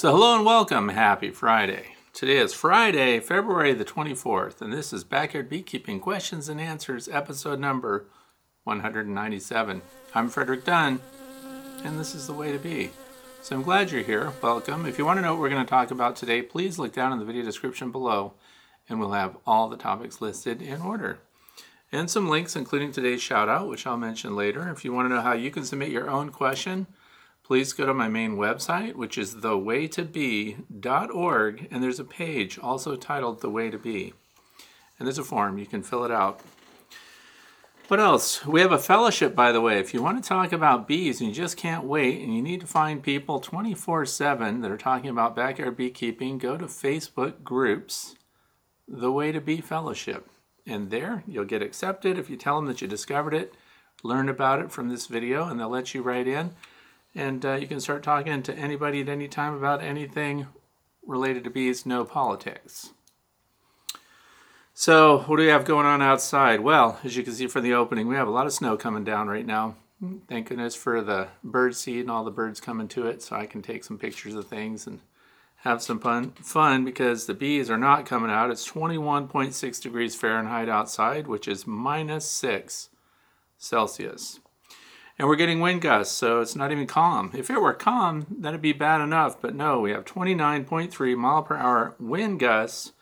So, hello and welcome. Happy Friday. Today is Friday, February the 24th, and this is Backyard Beekeeping Questions and Answers, episode number 197. I'm Frederick Dunn, and this is the way to be. So, I'm glad you're here. Welcome. If you want to know what we're going to talk about today, please look down in the video description below, and we'll have all the topics listed in order. And some links, including today's shout out, which I'll mention later. If you want to know how you can submit your own question, please go to my main website, which is thewaytobe.org, and there's a page also titled The Way to Be. And there's a form, you can fill it out. What else? We have a fellowship, by the way. If you want to talk about bees and you just can't wait and you need to find people 24 7 that are talking about backyard beekeeping, go to Facebook groups, The Way to Bee Fellowship. And there you'll get accepted if you tell them that you discovered it, learn about it from this video, and they'll let you right in and uh, you can start talking to anybody at any time about anything related to bees, no politics. So, what do we have going on outside? Well, as you can see from the opening, we have a lot of snow coming down right now. Thank goodness for the bird seed and all the birds coming to it, so I can take some pictures of things and have some fun, fun because the bees are not coming out. It's 21.6 degrees Fahrenheit outside, which is minus 6 Celsius and we're getting wind gusts, so it's not even calm. If it were calm, that'd be bad enough, but no, we have 29.3 mile per hour wind gusts,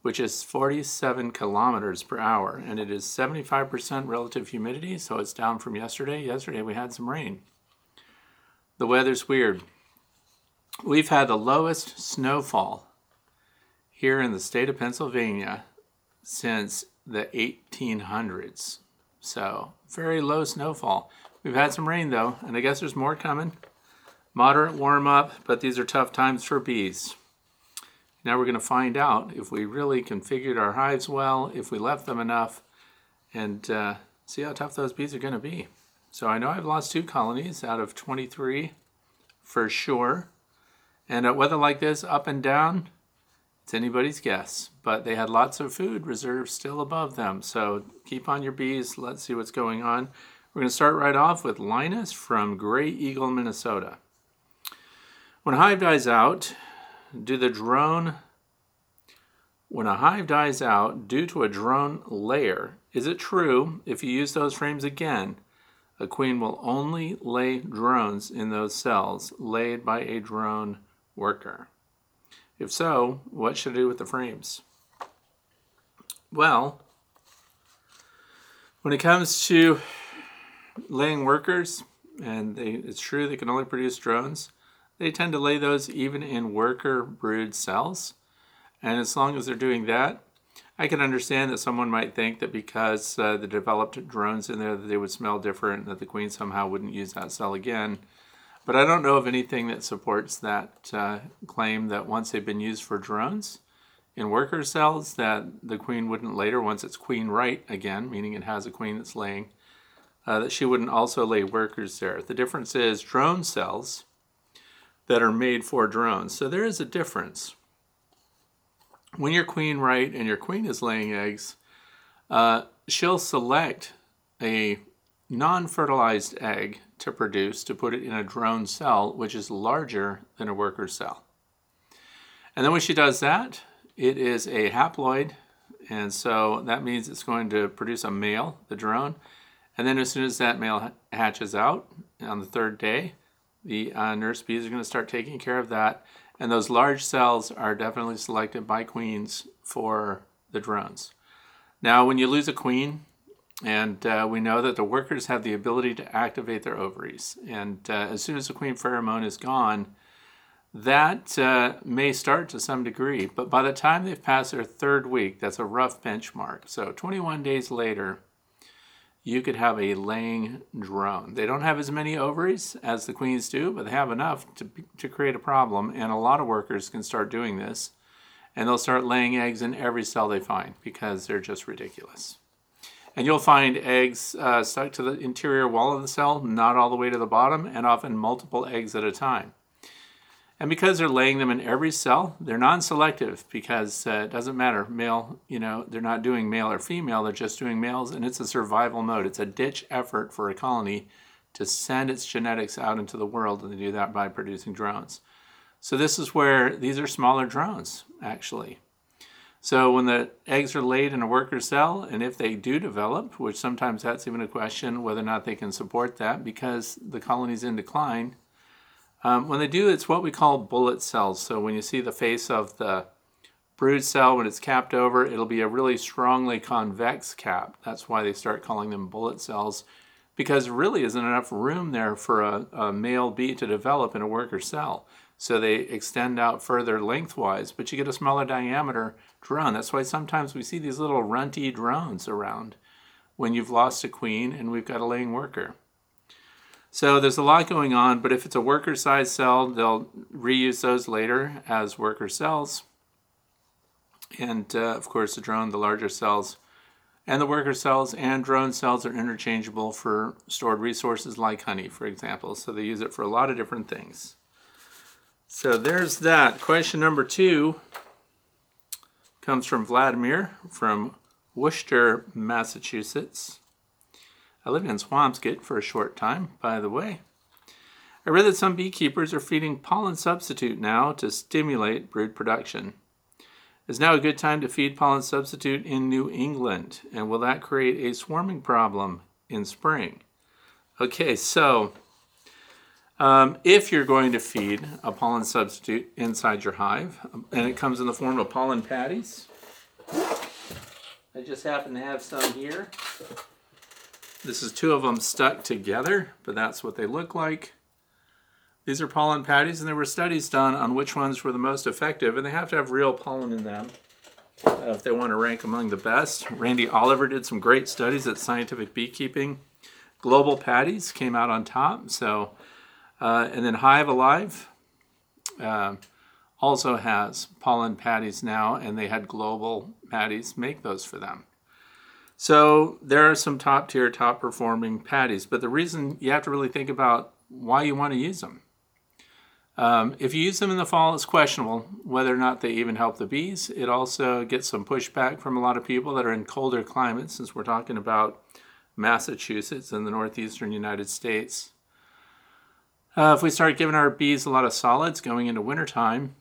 which is 47 kilometers per hour, and it is 75% relative humidity, so it's down from yesterday. Yesterday we had some rain. The weather's weird. We've had the lowest snowfall here in the state of Pennsylvania since the 1800s. So, very low snowfall. We've had some rain though, and I guess there's more coming. Moderate warm up, but these are tough times for bees. Now we're going to find out if we really configured our hives well, if we left them enough, and uh, see how tough those bees are going to be. So I know I've lost two colonies out of 23 for sure. And at weather like this, up and down, it's anybody's guess. But they had lots of food reserves still above them. So keep on your bees. Let's see what's going on. We're going to start right off with Linus from Grey Eagle, Minnesota. When a hive dies out, do the drone when a hive dies out due to a drone layer, is it true if you use those frames again, a queen will only lay drones in those cells laid by a drone worker? If so, what should I do with the frames? Well, when it comes to laying workers, and they, it's true they can only produce drones, they tend to lay those even in worker brood cells. And as long as they're doing that, I can understand that someone might think that because uh, the developed drones in there that they would smell different, that the queen somehow wouldn't use that cell again. But I don't know of anything that supports that uh, claim that once they've been used for drones in worker cells, that the queen wouldn't later, once it's queen right again, meaning it has a queen that's laying, uh, that she wouldn't also lay workers there. The difference is drone cells that are made for drones. So there is a difference. When your queen right and your queen is laying eggs, uh, she'll select a non-fertilized egg to produce to put it in a drone cell, which is larger than a worker cell. And then when she does that, it is a haploid, and so that means it's going to produce a male, the drone, and then as soon as that male hatches out on the third day, the uh, nurse bees are going to start taking care of that. And those large cells are definitely selected by queens for the drones. Now, when you lose a queen, and uh, we know that the workers have the ability to activate their ovaries. And uh, as soon as the queen pheromone is gone, that uh, may start to some degree. But by the time they've passed their third week, that's a rough benchmark. So 21 days later, you could have a laying drone. They don't have as many ovaries as the queens do, but they have enough to, to create a problem. And a lot of workers can start doing this. And they'll start laying eggs in every cell they find because they're just ridiculous. And you'll find eggs uh, stuck to the interior wall of the cell, not all the way to the bottom, and often multiple eggs at a time. And because they're laying them in every cell, they're non-selective because uh, it doesn't matter male, you know, they're not doing male or female, they're just doing males and it's a survival mode. It's a ditch effort for a colony to send its genetics out into the world and they do that by producing drones. So this is where these are smaller drones, actually. So when the eggs are laid in a worker cell, and if they do develop, which sometimes that's even a question whether or not they can support that because the colony's in decline, um, when they do, it's what we call bullet cells. So when you see the face of the brood cell, when it's capped over, it'll be a really strongly convex cap. That's why they start calling them bullet cells, because really isn't enough room there for a, a male bee to develop in a worker cell. So they extend out further lengthwise, but you get a smaller diameter drone. That's why sometimes we see these little runty drones around when you've lost a queen and we've got a laying worker. So there's a lot going on, but if it's a worker size cell, they'll reuse those later as worker cells. And uh, of course, the drone, the larger cells, and the worker cells and drone cells are interchangeable for stored resources like honey, for example. So they use it for a lot of different things. So there's that. Question number two comes from Vladimir from Worcester, Massachusetts. I lived in Swampscott for a short time, by the way. I read that some beekeepers are feeding pollen substitute now to stimulate brood production. Is now a good time to feed pollen substitute in New England? And will that create a swarming problem in spring? Okay, so um, if you're going to feed a pollen substitute inside your hive, and it comes in the form of pollen patties, I just happen to have some here. This is two of them stuck together, but that's what they look like. These are pollen patties, and there were studies done on which ones were the most effective, and they have to have real pollen in them uh, if they want to rank among the best. Randy Oliver did some great studies at Scientific Beekeeping. Global patties came out on top, so uh, and then Hive Alive uh, also has pollen patties now, and they had global patties make those for them. So there are some top tier, top performing patties, but the reason you have to really think about why you want to use them. Um, if you use them in the fall, it's questionable whether or not they even help the bees. It also gets some pushback from a lot of people that are in colder climates, since we're talking about Massachusetts and the northeastern United States. Uh, if we start giving our bees a lot of solids going into wintertime,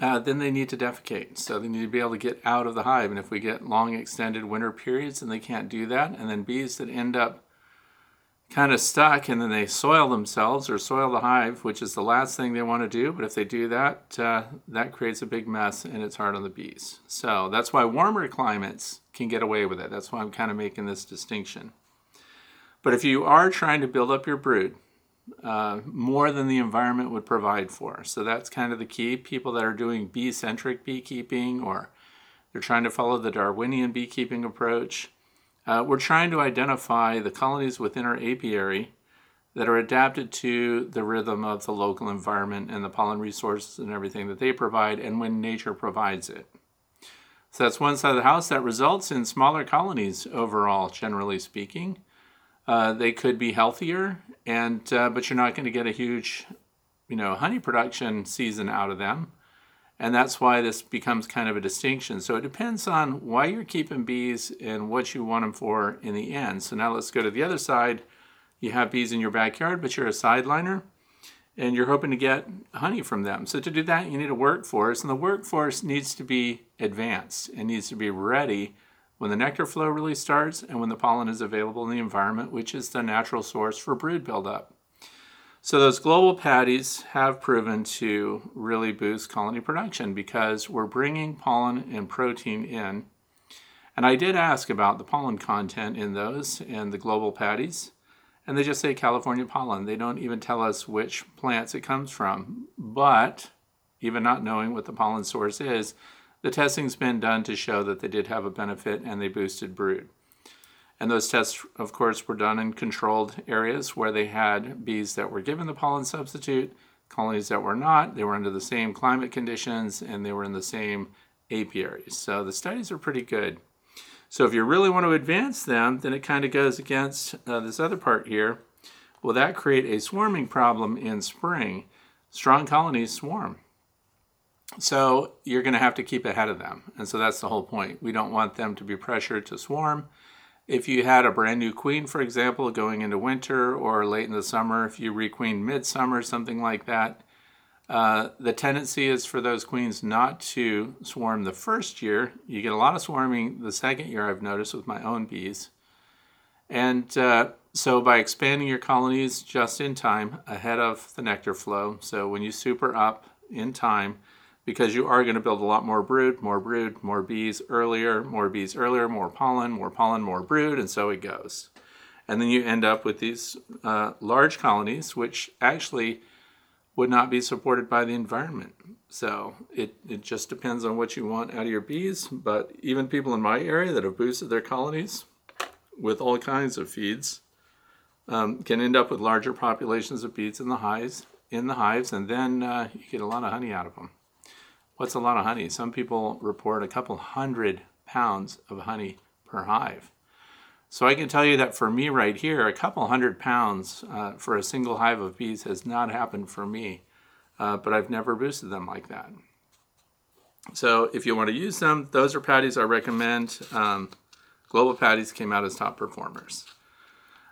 uh, then they need to defecate. So they need to be able to get out of the hive. And if we get long extended winter periods and they can't do that, and then bees that end up kind of stuck and then they soil themselves or soil the hive, which is the last thing they want to do. But if they do that, uh, that creates a big mess and it's hard on the bees. So that's why warmer climates can get away with it. That's why I'm kind of making this distinction. But if you are trying to build up your brood, uh, more than the environment would provide for. So that's kind of the key. People that are doing bee centric beekeeping or they're trying to follow the Darwinian beekeeping approach, uh, we're trying to identify the colonies within our apiary that are adapted to the rhythm of the local environment and the pollen resources and everything that they provide and when nature provides it. So that's one side of the house that results in smaller colonies overall, generally speaking. Uh, they could be healthier, and uh, but you're not going to get a huge, you know, honey production season out of them, and that's why this becomes kind of a distinction. So it depends on why you're keeping bees and what you want them for in the end. So now let's go to the other side. You have bees in your backyard, but you're a sideliner, and you're hoping to get honey from them. So to do that, you need a workforce, and the workforce needs to be advanced. It needs to be ready when the nectar flow really starts and when the pollen is available in the environment, which is the natural source for brood buildup. So those global patties have proven to really boost colony production because we're bringing pollen and protein in. And I did ask about the pollen content in those and the global patties, and they just say California pollen. They don't even tell us which plants it comes from. But even not knowing what the pollen source is, the testing's been done to show that they did have a benefit and they boosted brood. And those tests, of course, were done in controlled areas where they had bees that were given the pollen substitute, colonies that were not. They were under the same climate conditions and they were in the same apiaries. So the studies are pretty good. So if you really want to advance them, then it kind of goes against uh, this other part here. Will that create a swarming problem in spring? Strong colonies swarm. So you're going to have to keep ahead of them. And so that's the whole point. We don't want them to be pressured to swarm. If you had a brand new queen, for example, going into winter or late in the summer, if you requeen midsummer, something like that, Uh, the tendency is for those queens not to swarm the first year. You get a lot of swarming the second year, I've noticed with my own bees. And uh, so by expanding your colonies just in time ahead of the nectar flow, so when you super up in time, because you are going to build a lot more brood, more brood, more bees earlier, more bees earlier, more pollen, more pollen, more brood, and so it goes. And then you end up with these uh, large colonies, which actually would not be supported by the environment. So it, it just depends on what you want out of your bees. But even people in my area that have boosted their colonies with all kinds of feeds um, can end up with larger populations of bees in the hives, in the hives, and then uh, you get a lot of honey out of them. What's a lot of honey? Some people report a couple hundred pounds of honey per hive. So I can tell you that for me right here, a couple hundred pounds uh, for a single hive of bees has not happened for me, uh, but I've never boosted them like that. So if you want to use them, those are patties I recommend. Um, Global Patties came out as top performers.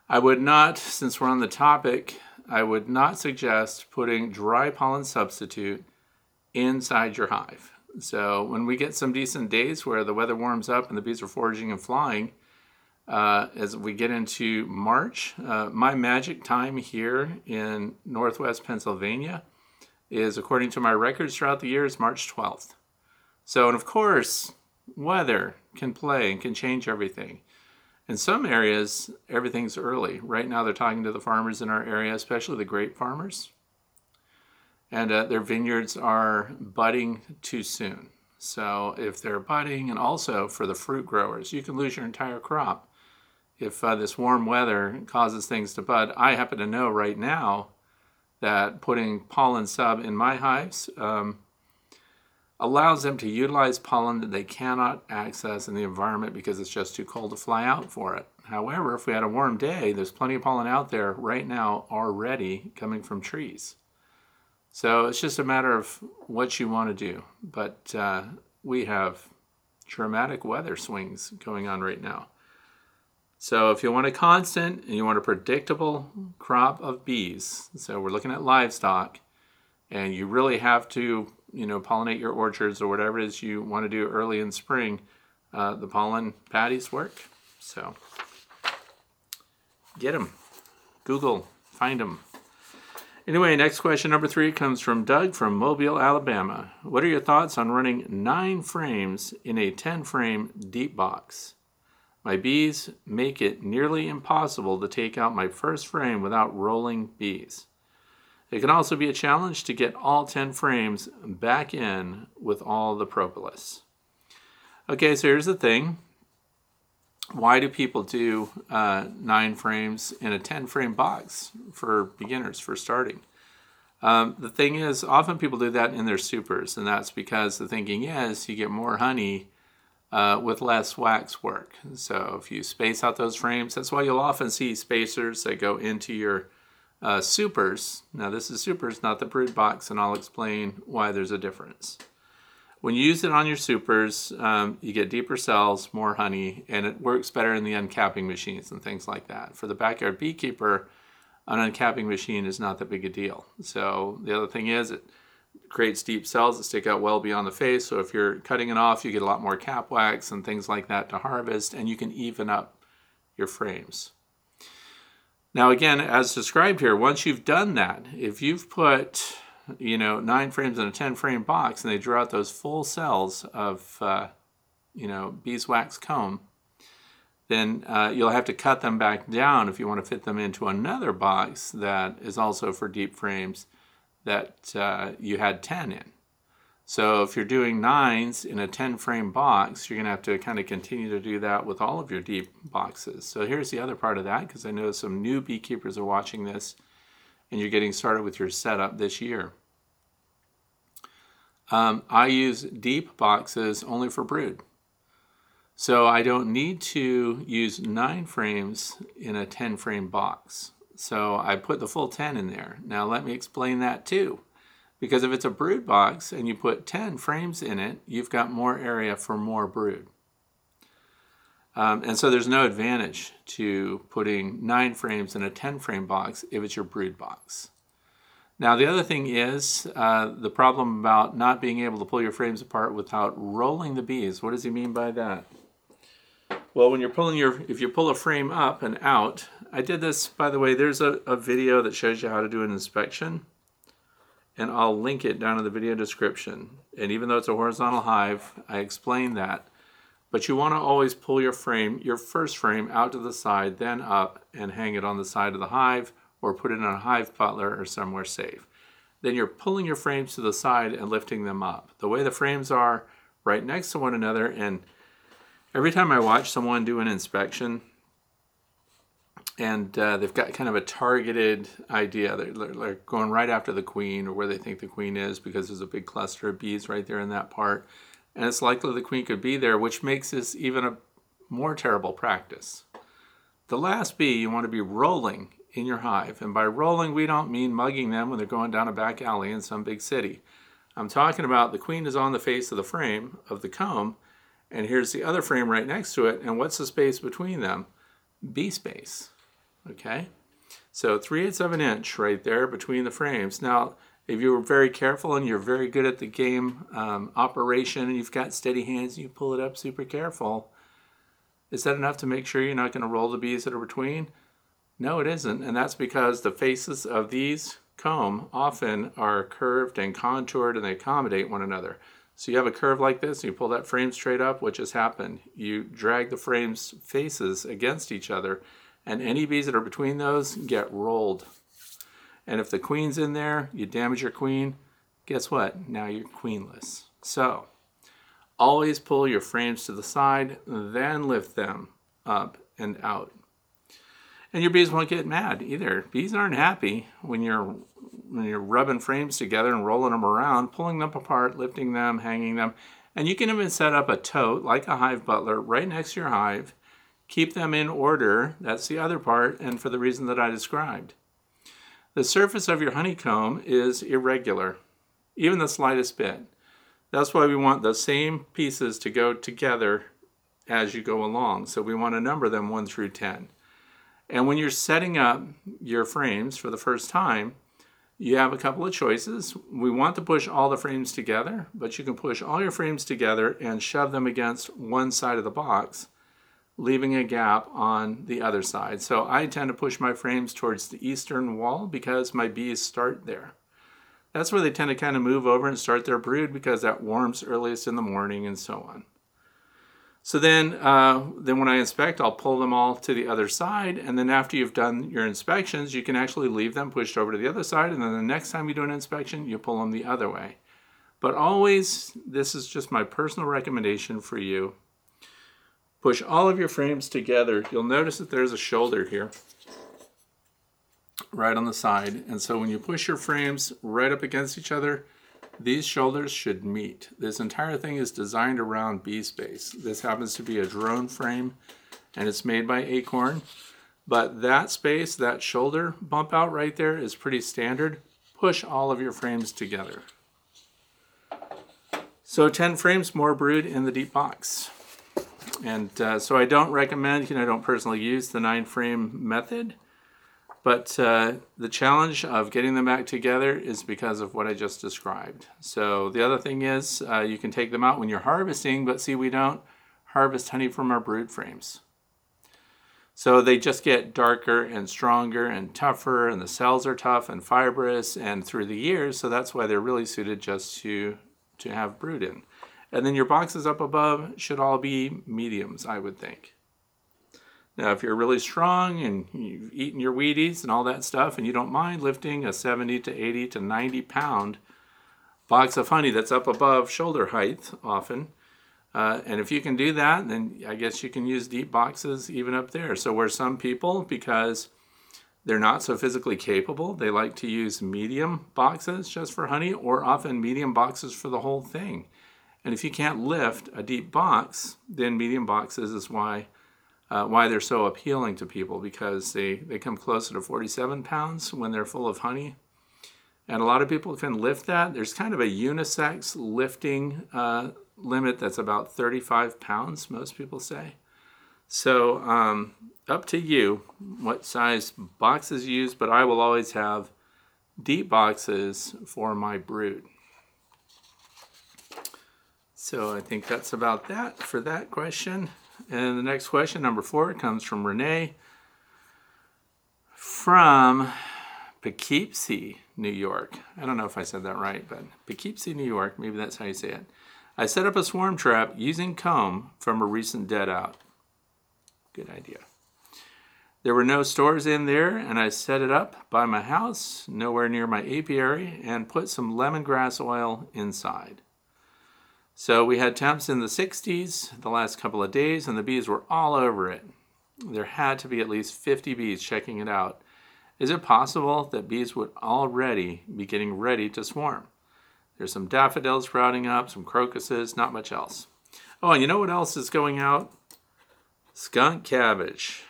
I would not, since we're on the topic, I would not suggest putting dry pollen substitute inside your hive. So when we get some decent days where the weather warms up and the bees are foraging and flying, uh, as we get into March, uh, my magic time here in Northwest Pennsylvania is, according to my records throughout the year, is March 12th. So, and of course, weather can play and can change everything. In some areas, everything's early. Right now, they're talking to the farmers in our area, especially the grape farmers, and uh, their vineyards are budding too soon. So, if they're budding, and also for the fruit growers, you can lose your entire crop if uh, this warm weather causes things to bud. I happen to know right now that putting pollen sub in my hives um, allows them to utilize pollen that they cannot access in the environment because it's just too cold to fly out for it. However, if we had a warm day, there's plenty of pollen out there right now already coming from trees. So it's just a matter of what you want to do. But uh, we have dramatic weather swings going on right now. So if you want a constant and you want a predictable crop of bees, so we're looking at livestock, and you really have to you know, pollinate your orchards or whatever it is you want to do early in spring, uh, the pollen patties work. So get them. Google, find them. Anyway, next question number three comes from Doug from Mobile, Alabama. What are your thoughts on running nine frames in a 10 frame deep box? My bees make it nearly impossible to take out my first frame without rolling bees. It can also be a challenge to get all 10 frames back in with all the propolis. Okay, so here's the thing. Why do people do uh, nine frames in a 10 frame box for beginners for starting? Um, the thing is, often people do that in their supers, and that's because the thinking is you get more honey uh, with less wax work. So if you space out those frames, that's why you'll often see spacers that go into your uh, supers, now this is supers, not the brood box, and I'll explain why there's a difference. When you use it on your supers, um, you get deeper cells, more honey, and it works better in the uncapping machines and things like that. For the backyard beekeeper, an uncapping machine is not that big a deal. So the other thing is it creates deep cells that stick out well beyond the face. So if you're cutting it off, you get a lot more cap wax and things like that to harvest, and you can even up your frames. Now, again, as described here, once you've done that, if you've put, you know, nine frames in a 10 frame box and they draw out those full cells of, uh, you know, beeswax comb, then uh, you'll have to cut them back down if you want to fit them into another box that is also for deep frames that uh, you had 10 in. So if you're doing nines in a 10 frame box, you're going to have to kind of continue to do that with all of your deep boxes. So here's the other part of that because I know some new beekeepers are watching this and you're getting started with your setup this year. Um, I use deep boxes only for brood. So I don't need to use nine frames in a 10 frame box. So I put the full 10 in there. Now let me explain that too. Because if it's a brood box and you put 10 frames in it, you've got more area for more brood. Um, and so there's no advantage to putting nine frames in a 10 frame box if it's your brood box. Now, the other thing is uh, the problem about not being able to pull your frames apart without rolling the bees. What does he mean by that? Well, when you're pulling your, if you pull a frame up and out, I did this, by the way, there's a, a video that shows you how to do an inspection, and I'll link it down in the video description. And even though it's a horizontal hive, I explain that. But you want to always pull your frame, your first frame out to the side, then up and hang it on the side of the hive or put it in a hive butler or somewhere safe. Then you're pulling your frames to the side and lifting them up. The way the frames are right next to one another, and every time I watch someone do an inspection, and uh, they've got kind of a targeted idea. They're, they're, going right after the queen or where they think the queen is because there's a big cluster of bees right there in that part. And it's likely the queen could be there, which makes this even a more terrible practice. The last bee you want to be rolling in your hive. And by rolling, we don't mean mugging them when they're going down a back alley in some big city. I'm talking about the queen is on the face of the frame of the comb, and here's the other frame right next to it. And what's the space between them? Bee space. Okay? So 3 eighths of an inch right there between the frames. Now, if you were very careful and you're very good at the game um, operation and you've got steady hands and you pull it up super careful, is that enough to make sure you're not going to roll the bees that are between? No, it isn't. And that's because the faces of these comb often are curved and contoured and they accommodate one another. So you have a curve like this, and you pull that frame straight up, what has happened? You drag the frames faces against each other, and any bees that are between those get rolled. And if the queen's in there, you damage your queen, guess what? Now you're queenless. So always pull your frames to the side, then lift them up and out. And your bees won't get mad either. Bees aren't happy when you're when you're rubbing frames together and rolling them around, pulling them apart, lifting them, hanging them. And you can even set up a tote like a hive butler right next to your hive. Keep them in order. That's the other part, and for the reason that I described. The surface of your honeycomb is irregular, even the slightest bit. That's why we want the same pieces to go together as you go along. So we want to number them 1 through 10. And when you're setting up your frames for the first time, you have a couple of choices. We want to push all the frames together, but you can push all your frames together and shove them against one side of the box, leaving a gap on the other side. So I tend to push my frames towards the eastern wall because my bees start there. That's where they tend to kind of move over and start their brood because that warms earliest in the morning and so on. So then, uh, then when I inspect, I'll pull them all to the other side. And then after you've done your inspections, you can actually leave them pushed over to the other side. And then the next time you do an inspection, you pull them the other way. But always, this is just my personal recommendation for you. Push all of your frames together. You'll notice that there's a shoulder here right on the side. And so when you push your frames right up against each other, these shoulders should meet. This entire thing is designed around bee space. This happens to be a drone frame and it's made by Acorn. But that space, that shoulder bump out right there is pretty standard. Push all of your frames together. So 10 frames more brood in the deep box. And uh, so I don't recommend, you know, I don't personally use the nine frame method. But uh, the challenge of getting them back together is because of what I just described. So the other thing is uh, you can take them out when you're harvesting, but see, we don't harvest honey from our brood frames. So they just get darker and stronger and tougher, and the cells are tough and fibrous and through the years. So that's why they're really suited just to, to have brood in. And then your boxes up above should all be mediums, I would think. Now, if you're really strong and you've eaten your Wheaties and all that stuff, and you don't mind lifting a 70 to 80 to 90 pound box of honey that's up above shoulder height often, uh, and if you can do that, then I guess you can use deep boxes even up there. So, where some people, because they're not so physically capable, they like to use medium boxes just for honey, or often medium boxes for the whole thing. And if you can't lift a deep box, then medium boxes is why uh, why they're so appealing to people because they, they come closer to 47 pounds when they're full of honey. And a lot of people can lift that. There's kind of a unisex lifting uh, limit that's about 35 pounds, most people say. So, um, up to you what size boxes you use, but I will always have deep boxes for my brood. So I think that's about that for that question. And the next question, number four, comes from Renee from Poughkeepsie, New York. I don't know if I said that right, but Poughkeepsie, New York, maybe that's how you say it. I set up a swarm trap using comb from a recent dead out. Good idea. There were no stores in there, and I set it up by my house, nowhere near my apiary, and put some lemongrass oil inside. So we had temps in the 60s the last couple of days, and the bees were all over it. There had to be at least 50 bees checking it out. Is it possible that bees would already be getting ready to swarm? There's some daffodils sprouting up, some crocuses, not much else. Oh, and you know what else is going out? Skunk cabbage.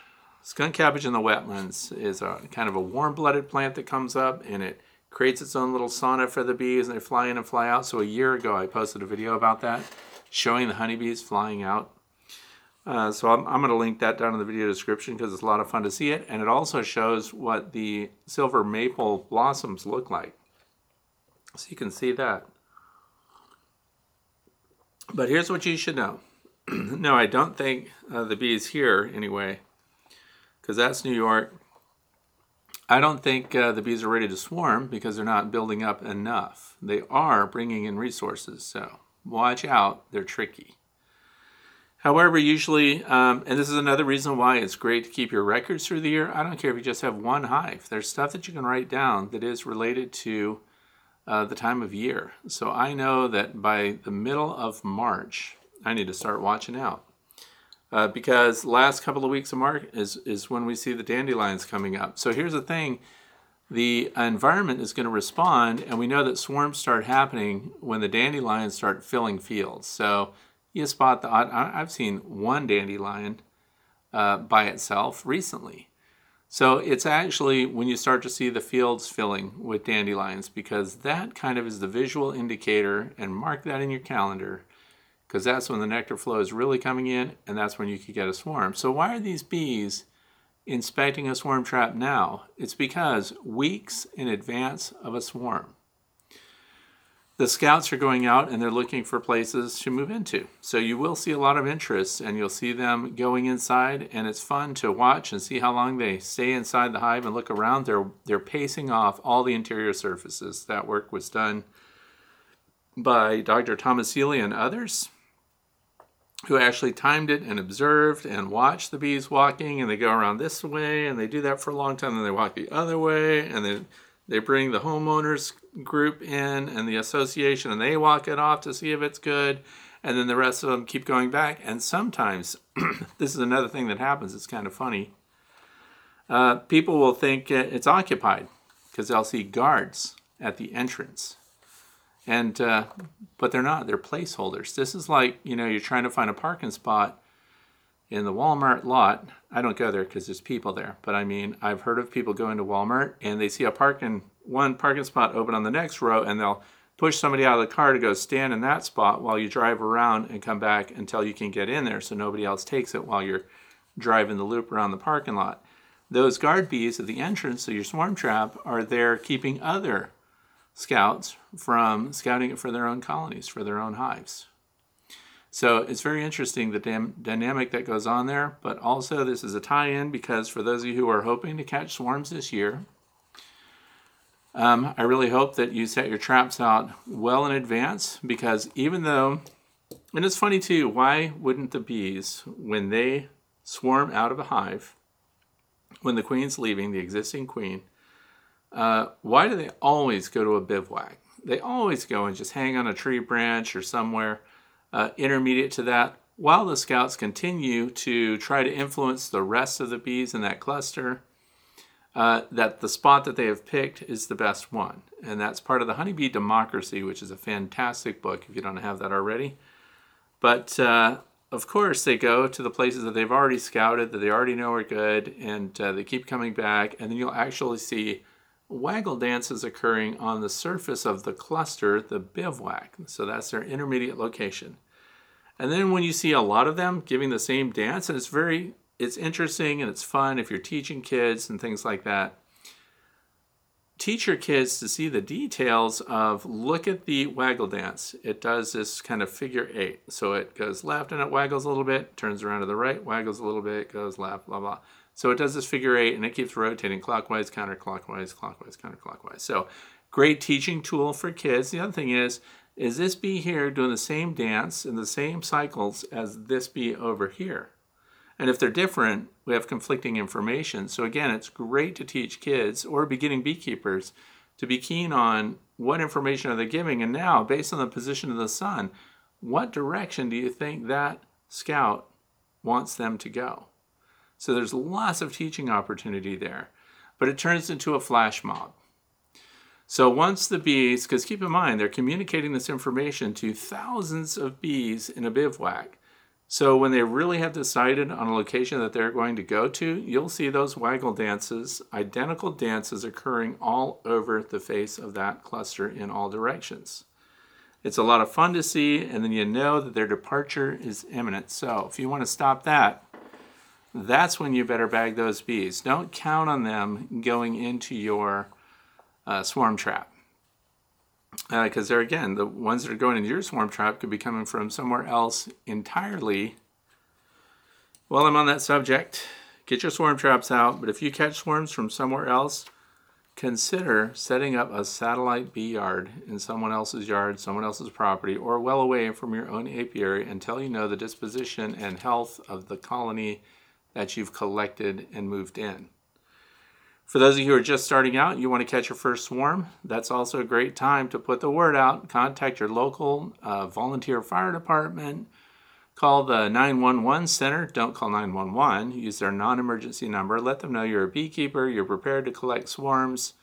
Skunk cabbage in the wetlands is a kind of a warm-blooded plant that comes up and it creates its own little sauna for the bees and they fly in and fly out. So a year ago I posted a video about that showing the honeybees flying out. Uh, so I'm, I'm going to link that down in the video description because it's a lot of fun to see it. And it also shows what the silver maple blossoms look like. So you can see that. But here's what you should know. no, I don't think uh, the bees here, anyway, because that's New York. I don't think uh, the bees are ready to swarm because they're not building up enough. They are bringing in resources, so watch out, they're tricky. However, usually, um, and this is another reason why it's great to keep your records through the year. I don't care if you just have one hive. There's stuff that you can write down that is related to uh, the time of year. So I know that by the middle of March, I need to start watching out. Uh, because last couple of weeks of March is, is when we see the dandelions coming up. So here's the thing the environment is going to respond, and we know that swarms start happening when the dandelions start filling fields. So you spot the, I've seen one dandelion uh, by itself recently. So it's actually when you start to see the fields filling with dandelions because that kind of is the visual indicator and mark that in your calendar because that's when the nectar flow is really coming in and that's when you could get a swarm. So why are these bees inspecting a swarm trap now? It's because weeks in advance of a swarm the scouts are going out and they're looking for places to move into. So you will see a lot of interest and you'll see them going inside and it's fun to watch and see how long they stay inside the hive and look around. They're they're pacing off all the interior surfaces. That work was done by Dr. Thomas Seeley and others who actually timed it and observed and watched the bees walking and they go around this way and they do that for a long time and they walk the other way and then they bring the homeowners group in and the association and they walk it off to see if it's good and then the rest of them keep going back. And sometimes this is another thing that happens it's kind of funny. Uh, people will think it's occupied because they'll see guards at the entrance and uh, but they're not they're placeholders this is like you know you're trying to find a parking spot in the walmart lot i don't go there because there's people there but i mean i've heard of people going to walmart and they see a parking one parking spot open on the next row and they'll push somebody out of the car to go stand in that spot while you drive around and come back until you can get in there so nobody else takes it while you're driving the loop around the parking lot. Those guard bees at the entrance of your swarm trap are there keeping other scouts from scouting it for their own colonies, for their own hives. So it's very interesting the dam- dynamic that goes on there, but also this is a tie in because for those of you who are hoping to catch swarms this year, um, I really hope that you set your traps out well in advance because even though, and it's funny too, why wouldn't the bees, when they swarm out of a hive, when the queen's leaving, the existing queen, uh, why do they always go to a bivouac? They always go and just hang on a tree branch or somewhere uh, intermediate to that while the scouts continue to try to influence the rest of the bees in that cluster uh, that the spot that they have picked is the best one. And that's part of the Honeybee Democracy, which is a fantastic book if you don't have that already. But uh, of course, they go to the places that they've already scouted, that they already know are good, and uh, they keep coming back. And then you'll actually see waggle dance is occurring on the surface of the cluster, the bivouac. So that's their intermediate location. And then when you see a lot of them giving the same dance, and it's very it's interesting and it's fun if you're teaching kids and things like that. teach your kids to see the details of look at the waggle dance. It does this kind of figure eight. So it goes left and it waggles a little bit, turns around to the right, waggles a little bit, goes left, blah, blah. So it does this figure eight and it keeps rotating clockwise, counterclockwise, clockwise, counterclockwise. So great teaching tool for kids. The other thing is, is this bee here doing the same dance in the same cycles as this bee over here? And if they're different, we have conflicting information. So again, it's great to teach kids or beginning beekeepers to be keen on what information are they giving and now based on the position of the sun, what direction do you think that scout wants them to go? So there's lots of teaching opportunity there, but it turns into a flash mob. So once the bees, because keep in mind, they're communicating this information to thousands of bees in a bivouac. So when they really have decided on a location that they're going to go to, you'll see those waggle dances, identical dances occurring all over the face of that cluster in all directions. It's a lot of fun to see, and then you know that their departure is imminent. So if you want to stop that, that's when you better bag those bees. Don't count on them going into your uh, swarm trap because uh, they're again the ones that are going into your swarm trap could be coming from somewhere else entirely. While I'm on that subject, get your swarm traps out. But if you catch swarms from somewhere else, consider setting up a satellite bee yard in someone else's yard, someone else's property, or well away from your own apiary until you know the disposition and health of the colony that you've collected and moved in. For those of you who are just starting out, you want to catch your first swarm, that's also a great time to put the word out. Contact your local uh, volunteer fire department. Call the 911 center. Don't call 911. Use their non emergency number. Let them know you're a beekeeper, you're prepared to collect swarms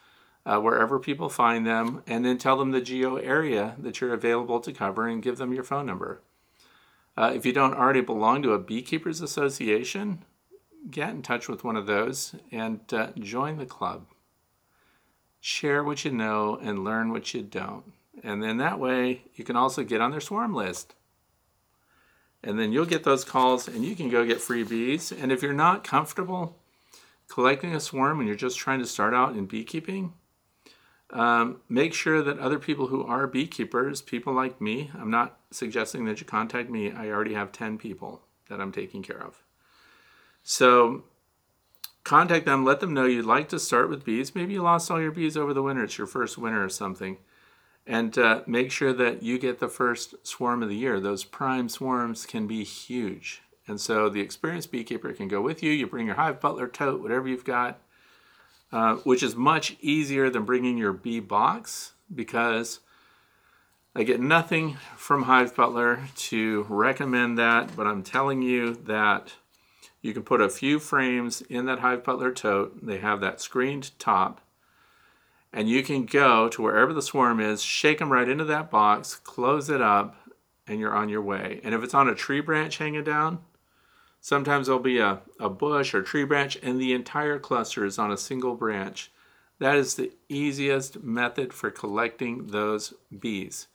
uh, wherever people find them, and then tell them the geo area that you're available to cover and give them your phone number. Uh, if you don't already belong to a beekeepers association, get in touch with one of those and uh, join the club. Share what you know and learn what you don't. And then that way you can also get on their swarm list. And then you'll get those calls and you can go get free bees. And if you're not comfortable collecting a swarm and you're just trying to start out in beekeeping, um, make sure that other people who are beekeepers, people like me, I'm not suggesting that you contact me, I already have 10 people that I'm taking care of. So contact them, let them know you'd like to start with bees. Maybe you lost all your bees over the winter, it's your first winter or something. And uh, make sure that you get the first swarm of the year. Those prime swarms can be huge. And so the experienced beekeeper can go with you. You bring your hive butler tote, whatever you've got, uh, which is much easier than bringing your bee box because I get nothing from Hive Butler to recommend that, but I'm telling you that you can put a few frames in that Hive Butler tote. They have that screened top. And you can go to wherever the swarm is, shake them right into that box, close it up, and you're on your way. And if it's on a tree branch hanging down, sometimes there'll be a, a bush or tree branch, and the entire cluster is on a single branch. That is the easiest method for collecting those bees.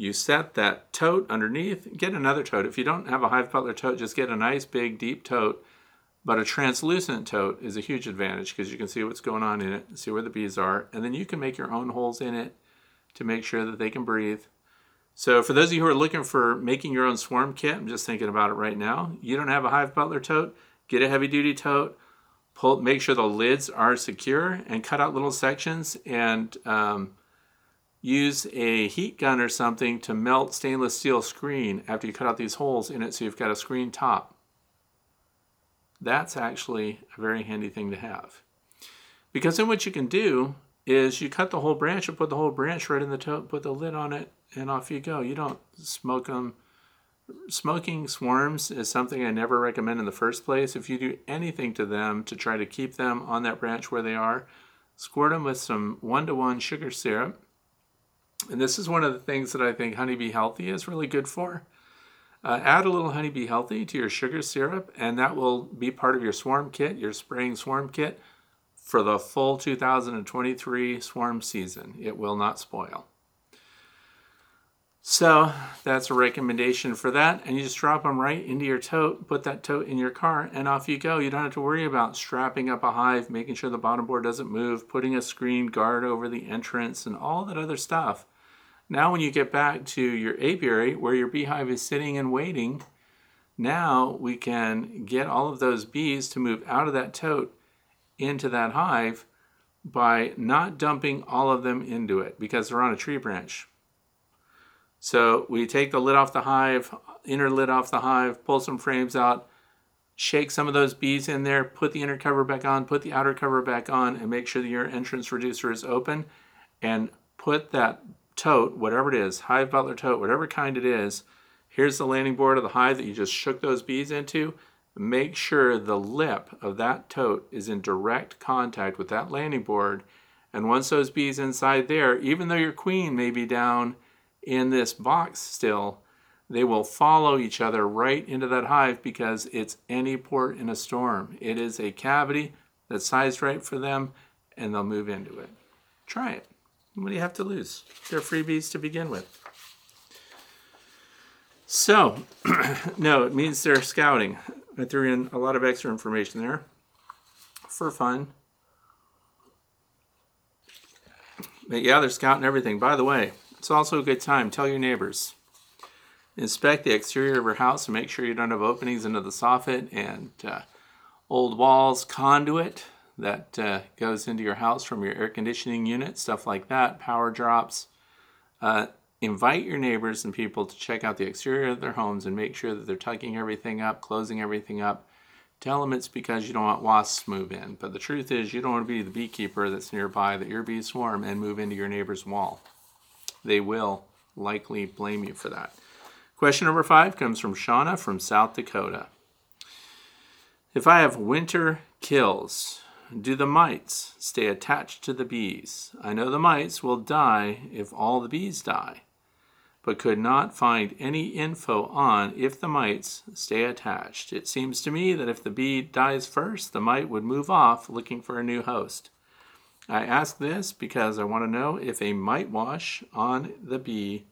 You set that tote underneath, get another tote. If you don't have a Hive Butler tote, just get a nice big deep tote. But a translucent tote is a huge advantage because you can see what's going on in it, see where the bees are, and then you can make your own holes in it to make sure that they can breathe. So for those of you who are looking for making your own swarm kit, I'm just thinking about it right now. You don't have a Hive Butler tote, get a heavy duty tote, pull, make sure the lids are secure, and cut out little sections and um, use a heat gun or something to melt stainless steel screen after you cut out these holes in it so you've got a screen top. That's actually a very handy thing to have. Because then what you can do is you cut the whole branch and put the whole branch right in the tote, put the lid on it, and off you go. You don't smoke them. Smoking swarms is something I never recommend in the first place. If you do anything to them to try to keep them on that branch where they are, squirt them with some one to one sugar syrup and this is one of the things that I think Honeybee Healthy is really good for. Uh, add a little Honeybee Healthy to your sugar syrup, and that will be part of your swarm kit, your spraying swarm kit for the full 2023 swarm season. It will not spoil. So that's a recommendation for that. And you just drop them right into your tote, put that tote in your car, and off you go. You don't have to worry about strapping up a hive, making sure the bottom board doesn't move, putting a screen guard over the entrance, and all that other stuff. Now, when you get back to your apiary where your beehive is sitting and waiting, now we can get all of those bees to move out of that tote into that hive by not dumping all of them into it because they're on a tree branch. So we take the lid off the hive, inner lid off the hive, pull some frames out, shake some of those bees in there, put the inner cover back on, put the outer cover back on, and make sure that your entrance reducer is open, and put that tote, whatever it is, hive butler tote, whatever kind it is, here's the landing board of the hive that you just shook those bees into. Make sure the lip of that tote is in direct contact with that landing board. And once those bees inside there, even though your queen may be down in this box still, they will follow each other right into that hive because it's any port in a storm. It is a cavity that's sized right for them and they'll move into it. Try it. What do you have to lose? They're freebies to begin with. So, no, it means they're scouting. I threw in a lot of extra information there for fun. But yeah, they're scouting everything. By the way, it's also a good time. Tell your neighbors. Inspect the exterior of your house and make sure you don't have openings into the soffit and uh, old walls, conduit that uh, goes into your house from your air conditioning unit, stuff like that, power drops. Uh, invite your neighbors and people to check out the exterior of their homes and make sure that they're tucking everything up, closing everything up. Tell them it's because you don't want wasps to move in. But the truth is, you don't want to be the beekeeper that's nearby that your bees swarm and move into your neighbor's wall they will likely blame you for that. Question number five comes from Shauna from South Dakota. If I have winter kills, do the mites stay attached to the bees? I know the mites will die if all the bees die, but could not find any info on if the mites stay attached. It seems to me that if the bee dies first, the mite would move off looking for a new host. I ask this because I want to know if a mite wash on the bee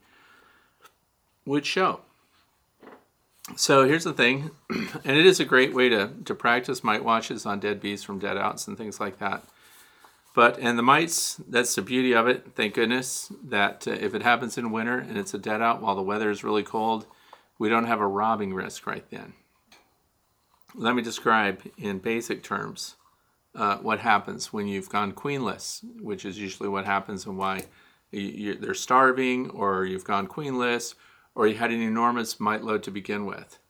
would show. So here's the thing, and it is a great way to, to practice mite washes on dead bees from dead outs and things like that. But, and the mites, that's the beauty of it, thank goodness, that uh, if it happens in winter and it's a dead out while the weather is really cold, we don't have a robbing risk right then. Let me describe in basic terms uh, what happens when you've gone queenless, which is usually what happens and why you, they're starving, or you've gone queenless, or you had an enormous mite load to begin with.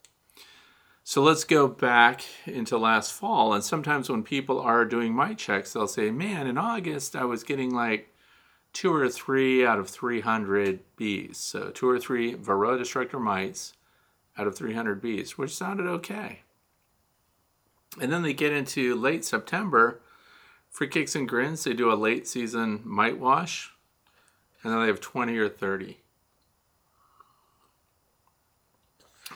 So let's go back into last fall. And sometimes when people are doing mite checks, they'll say, Man, in August I was getting like two or three out of 300 bees. So two or three Varroa destructor mites out of 300 bees, which sounded okay. And then they get into late September. For kicks and grins, they do a late season mite wash, and then they have 20 or 30.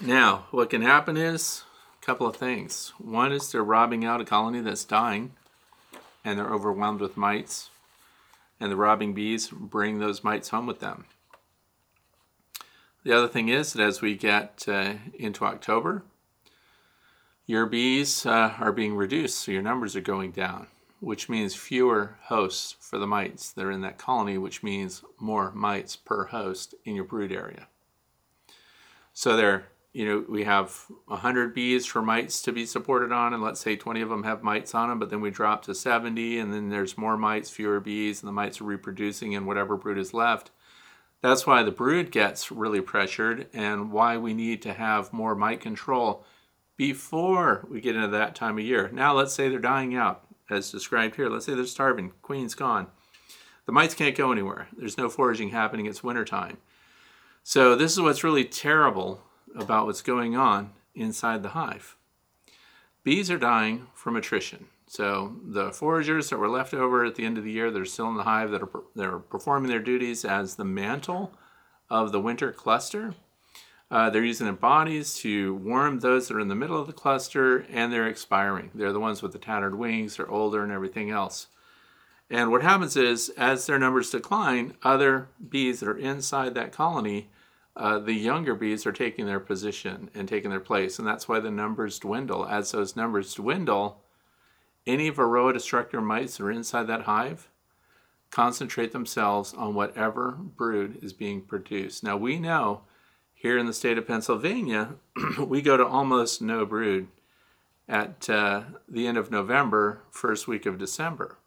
Now, what can happen is a couple of things. One is they're robbing out a colony that's dying, and they're overwhelmed with mites, and the robbing bees bring those mites home with them. The other thing is that as we get uh, into October, your bees uh, are being reduced, so your numbers are going down, which means fewer hosts for the mites that are in that colony, which means more mites per host in your brood area. So there, you know, we have 100 bees for mites to be supported on, and let's say 20 of them have mites on them, but then we drop to 70, and then there's more mites, fewer bees, and the mites are reproducing in whatever brood is left. That's why the brood gets really pressured, and why we need to have more mite control before we get into that time of year. Now, let's say they're dying out, as described here. Let's say they're starving, queen's gone. The mites can't go anywhere. There's no foraging happening. It's wintertime. So, this is what's really terrible about what's going on inside the hive. Bees are dying from attrition. So, the foragers that were left over at the end of the year, they're still in the hive that are, that are performing their duties as the mantle of the winter cluster uh, they're using their bodies to warm those that are in the middle of the cluster, and they're expiring. They're the ones with the tattered wings, they're older, and everything else. And what happens is, as their numbers decline, other bees that are inside that colony uh, the younger bees are taking their position and taking their place, and that's why the numbers dwindle. As those numbers dwindle, any varroa destructor mites that are inside that hive concentrate themselves on whatever brood is being produced. Now, we know here in the state of Pennsylvania, we go to almost no brood at uh, the end of November, first week of December,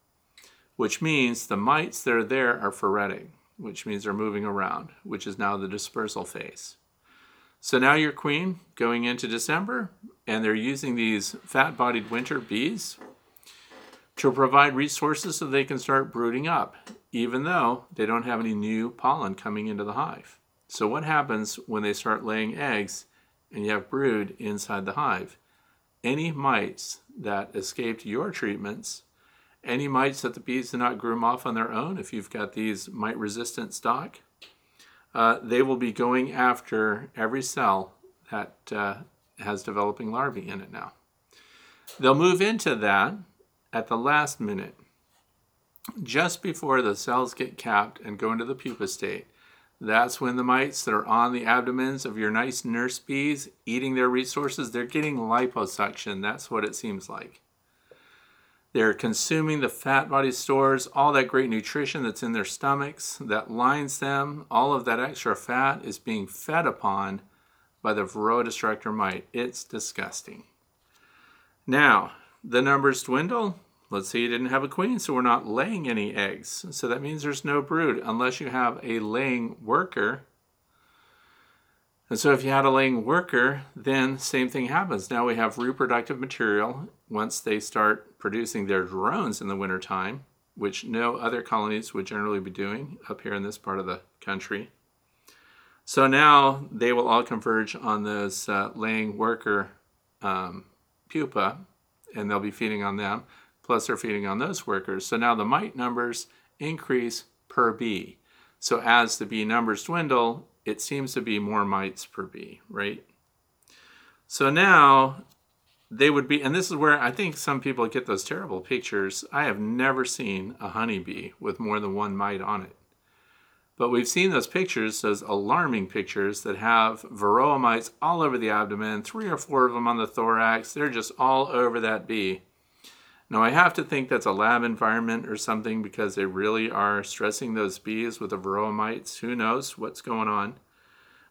which means the mites that are there are phoretic, which means they're moving around, which is now the dispersal phase. So now your queen going into December, and they're using these fat bodied winter bees to provide resources so they can start brooding up, even though they don't have any new pollen coming into the hive. So, what happens when they start laying eggs and you have brood inside the hive? Any mites that escaped your treatments, any mites that the bees do not groom off on their own, if you've got these mite resistant stock, uh, they will be going after every cell that uh, has developing larvae in it now. They'll move into that at the last minute, just before the cells get capped and go into the pupa state. That's when the mites that are on the abdomens of your nice nurse bees eating their resources, they're getting liposuction. That's what it seems like. They're consuming the fat body stores, all that great nutrition that's in their stomachs that lines them. All of that extra fat is being fed upon by the Varroa destructor mite. It's disgusting. Now, the numbers dwindle. Let's say you didn't have a queen, so we're not laying any eggs. So that means there's no brood unless you have a laying worker. And so if you had a laying worker, then same thing happens. Now we have reproductive material once they start producing their drones in the wintertime, which no other colonies would generally be doing up here in this part of the country. So now they will all converge on those uh, laying worker um, pupa and they'll be feeding on them. Plus, they're feeding on those workers. So now the mite numbers increase per bee. So as the bee numbers dwindle, it seems to be more mites per bee, right? So now they would be, and this is where I think some people get those terrible pictures. I have never seen a honeybee with more than one mite on it. But we've seen those pictures, those alarming pictures that have varroa mites all over the abdomen, three or four of them on the thorax. They're just all over that bee. Now, I have to think that's a lab environment or something because they really are stressing those bees with the varroa mites. Who knows what's going on?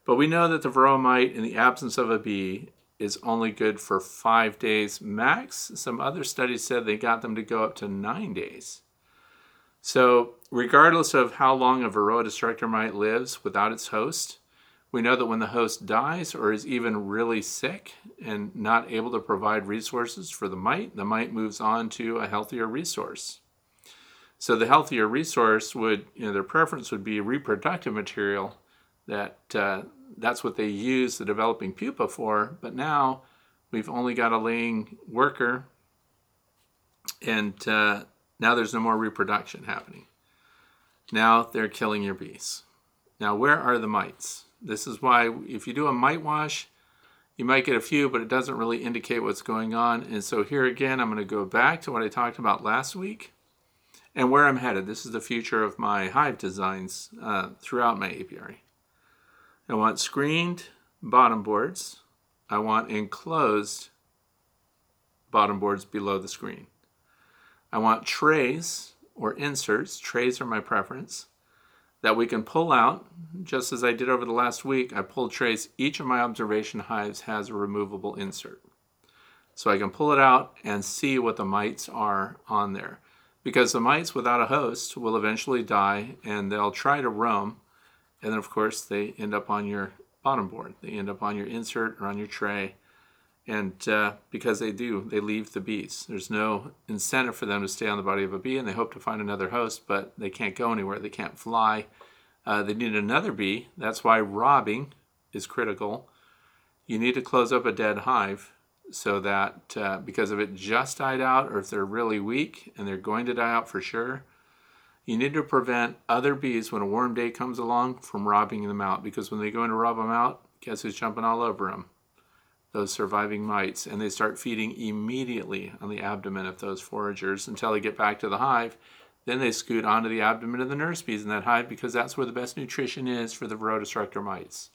But we know that the varroa mite, in the absence of a bee, is only good for five days max. Some other studies said they got them to go up to nine days. So, regardless of how long a Varroa destructor mite lives without its host, we know that when the host dies or is even really sick and not able to provide resources for the mite, the mite moves on to a healthier resource. So the healthier resource would, you know, their preference would be reproductive material. That uh, that's what they use the developing pupa for. But now we've only got a laying worker, and uh, now there's no more reproduction happening. Now they're killing your bees. Now, where are the mites? This is why if you do a mite wash, you might get a few, but it doesn't really indicate what's going on. And so here again, I'm going to go back to what I talked about last week and where I'm headed. This is the future of my hive designs uh, throughout my apiary. I want screened bottom boards. I want enclosed bottom boards below the screen. I want trays or inserts, trays are my preference, that we can pull out, just as I did over the last week. I pulled trays. Each of my observation hives has a removable insert. So I can pull it out and see what the mites are on there. Because the mites without a host will eventually die and they'll try to roam. And then, of course, they end up on your bottom board. They end up on your insert or on your tray and uh, because they do, they leave the bees. There's no incentive for them to stay on the body of a bee, and they hope to find another host, but they can't go anywhere. They can't fly. Uh, they need another bee. That's why robbing is critical. You need to close up a dead hive so that uh, because if it just died out, or if they're really weak and they're going to die out for sure, you need to prevent other bees when a warm day comes along from robbing them out. Because when they go in to rob them out, guess who's jumping all over them? those surviving mites and they start feeding immediately on the abdomen of those foragers until they get back to the hive. Then they scoot onto the abdomen of the nurse bees in that hive because that's where the best nutrition is for the Varroa destructor mites.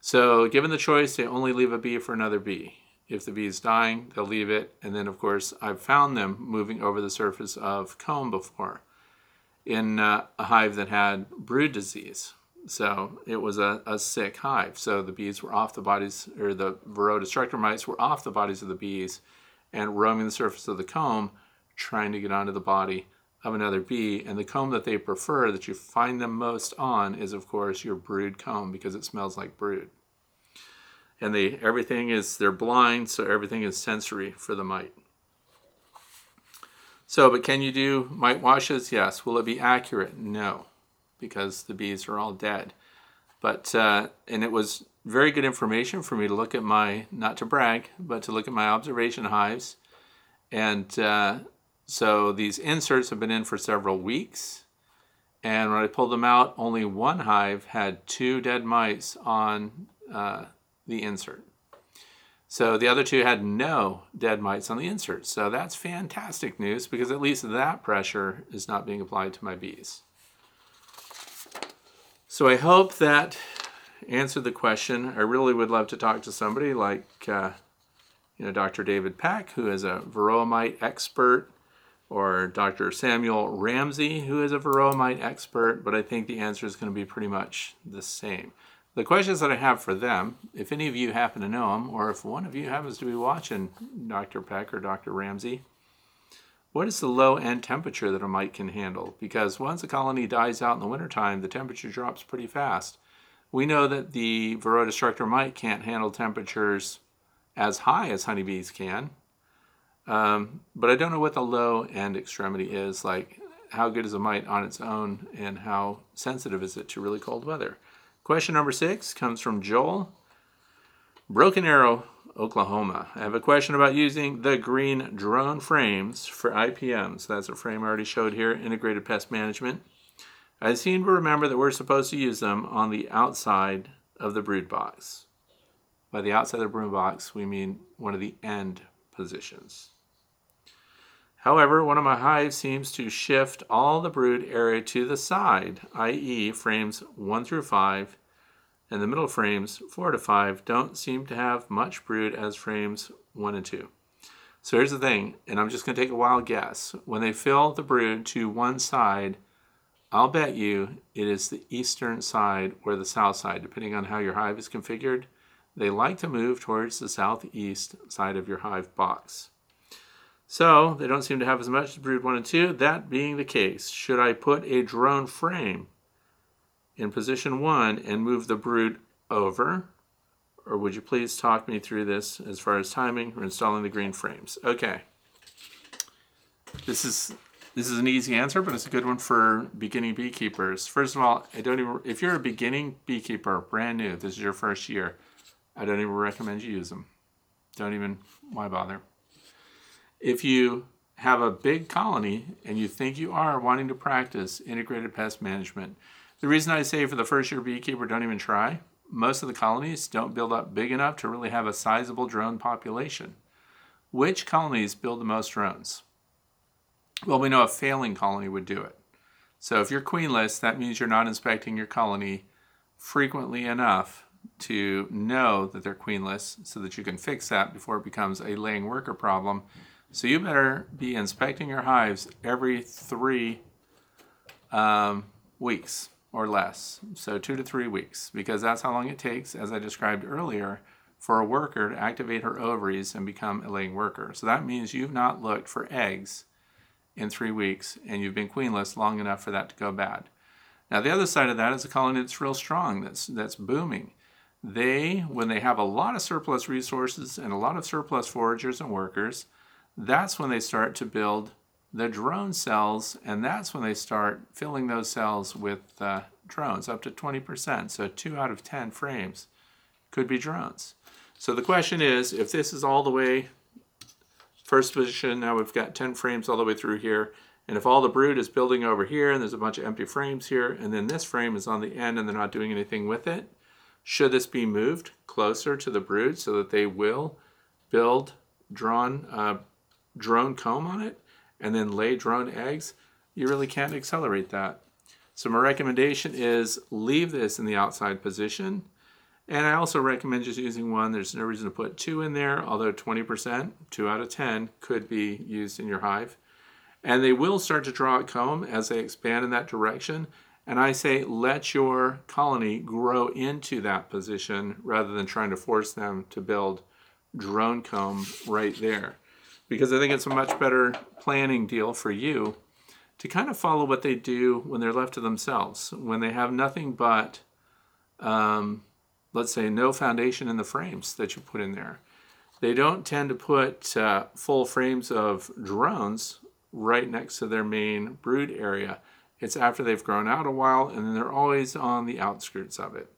So, given the choice, they only leave a bee for another bee. If the bee is dying, they'll leave it. And then, of course, I've found them moving over the surface of comb before in uh, a hive that had brood disease. So it was a, a sick hive. So the bees were off the bodies, or the Varroa destructor mites were off the bodies of the bees and roaming the surface of the comb, trying to get onto the body of another bee. And the comb that they prefer, that you find them most on, is of course your brood comb because it smells like brood. And they everything is they're blind, so everything is sensory for the mite. So, but can you do mite washes? Yes. Will it be accurate? No, because the bees are all dead. But uh, and it was very good information for me to look at my not to brag, but to look at my observation hives, and uh, so these inserts have been in for several weeks. And when I pulled them out, only one hive had two dead mice on uh, the insert. So the other two had no dead mites on the insert. So that's fantastic news because at least that pressure is not being applied to my bees. So I hope that answered the question. I really would love to talk to somebody like, uh, you know, Dr. David Peck, who is a varroa mite expert or Dr. Samuel Ramsey, who is a varroa mite expert, but I think the answer is going to be pretty much the same. The questions that I have for them, if any of you happen to know them, or if one of you happens to be watching Dr. Peck or Dr. Ramsey, what is the low end temperature that a mite can handle? Because once a colony dies out in the wintertime, the temperature drops pretty fast. We know that the Varroa destructor mite can't handle temperatures as high as honeybees can, um, but I don't know what the low end extremity is. Like, how good is a mite on its own, and how sensitive is it to really cold weather? Question number six comes from Joel. Broken Arrow, Oklahoma. I have a question about using the green drone frames for IPMs. That's a frame I already showed here, Integrated Pest Management. I seem to remember that we're supposed to use them on the outside of the brood box. By the outside of the brood box, we mean one of the end positions. However, one of my hives seems to shift all the brood area to the side, i.e., frames 1 through 5, and the middle frames 4 to 5 don't seem to have much brood as frames 1 and 2. So here's the thing, and I'm just going to take a wild guess. When they fill the brood to one side, I'll bet you it is the eastern side or the south side, depending on how your hive is configured. They like to move towards the southeast side of your hive box. So they don't seem to have as much as brood 1 and 2. That being the case, should I put a drone frame in position 1 and move the brood over? Or would you please talk me through this as far as timing or installing the green frames? Okay. This is this is an easy answer, but it's a good one for beginning beekeepers. First of all, I don't even if you're a beginning beekeeper, brand new, this is your first year, I don't even recommend you use them. Don't even why bother? If you have a big colony and you think you are wanting to practice integrated pest management, the reason I say for the first year beekeeper, don't even try, most of the colonies don't build up big enough to really have a sizable drone population. Which colonies build the most drones? Well, we know a failing colony would do it. So if you're queenless, that means you're not inspecting your colony frequently enough to know that they're queenless so that you can fix that before it becomes a laying worker problem so you better be inspecting your hives every three um, weeks or less. So two to three weeks, because that's how long it takes, as I described earlier, for a worker to activate her ovaries and become a laying worker. So that means you've not looked for eggs in three weeks and you've been queenless long enough for that to go bad. Now the other side of that is a colony that's real strong, that's that's booming. They, when they have a lot of surplus resources and a lot of surplus foragers and workers, that's when they start to build the drone cells, and that's when they start filling those cells with uh, drones up to 20%. So, two out of 10 frames could be drones. So, the question is if this is all the way first position, now we've got 10 frames all the way through here, and if all the brood is building over here and there's a bunch of empty frames here, and then this frame is on the end and they're not doing anything with it, should this be moved closer to the brood so that they will build drawn uh, drone comb on it and then lay drone eggs, you really can't accelerate that. So my recommendation is leave this in the outside position And I also recommend just using one. There's no reason to put two in there, although 20%, two out of 10, could be used in your hive. And they will start to draw a comb as they expand in that direction. And I say let your colony grow into that position rather than trying to force them to build drone comb right there. Because I think it's a much better planning deal for you to kind of follow what they do when they're left to themselves, when they have nothing but, um, let's say, no foundation in the frames that you put in there. They don't tend to put uh, full frames of drones right next to their main brood area. It's after they've grown out a while, and then they're always on the outskirts of it.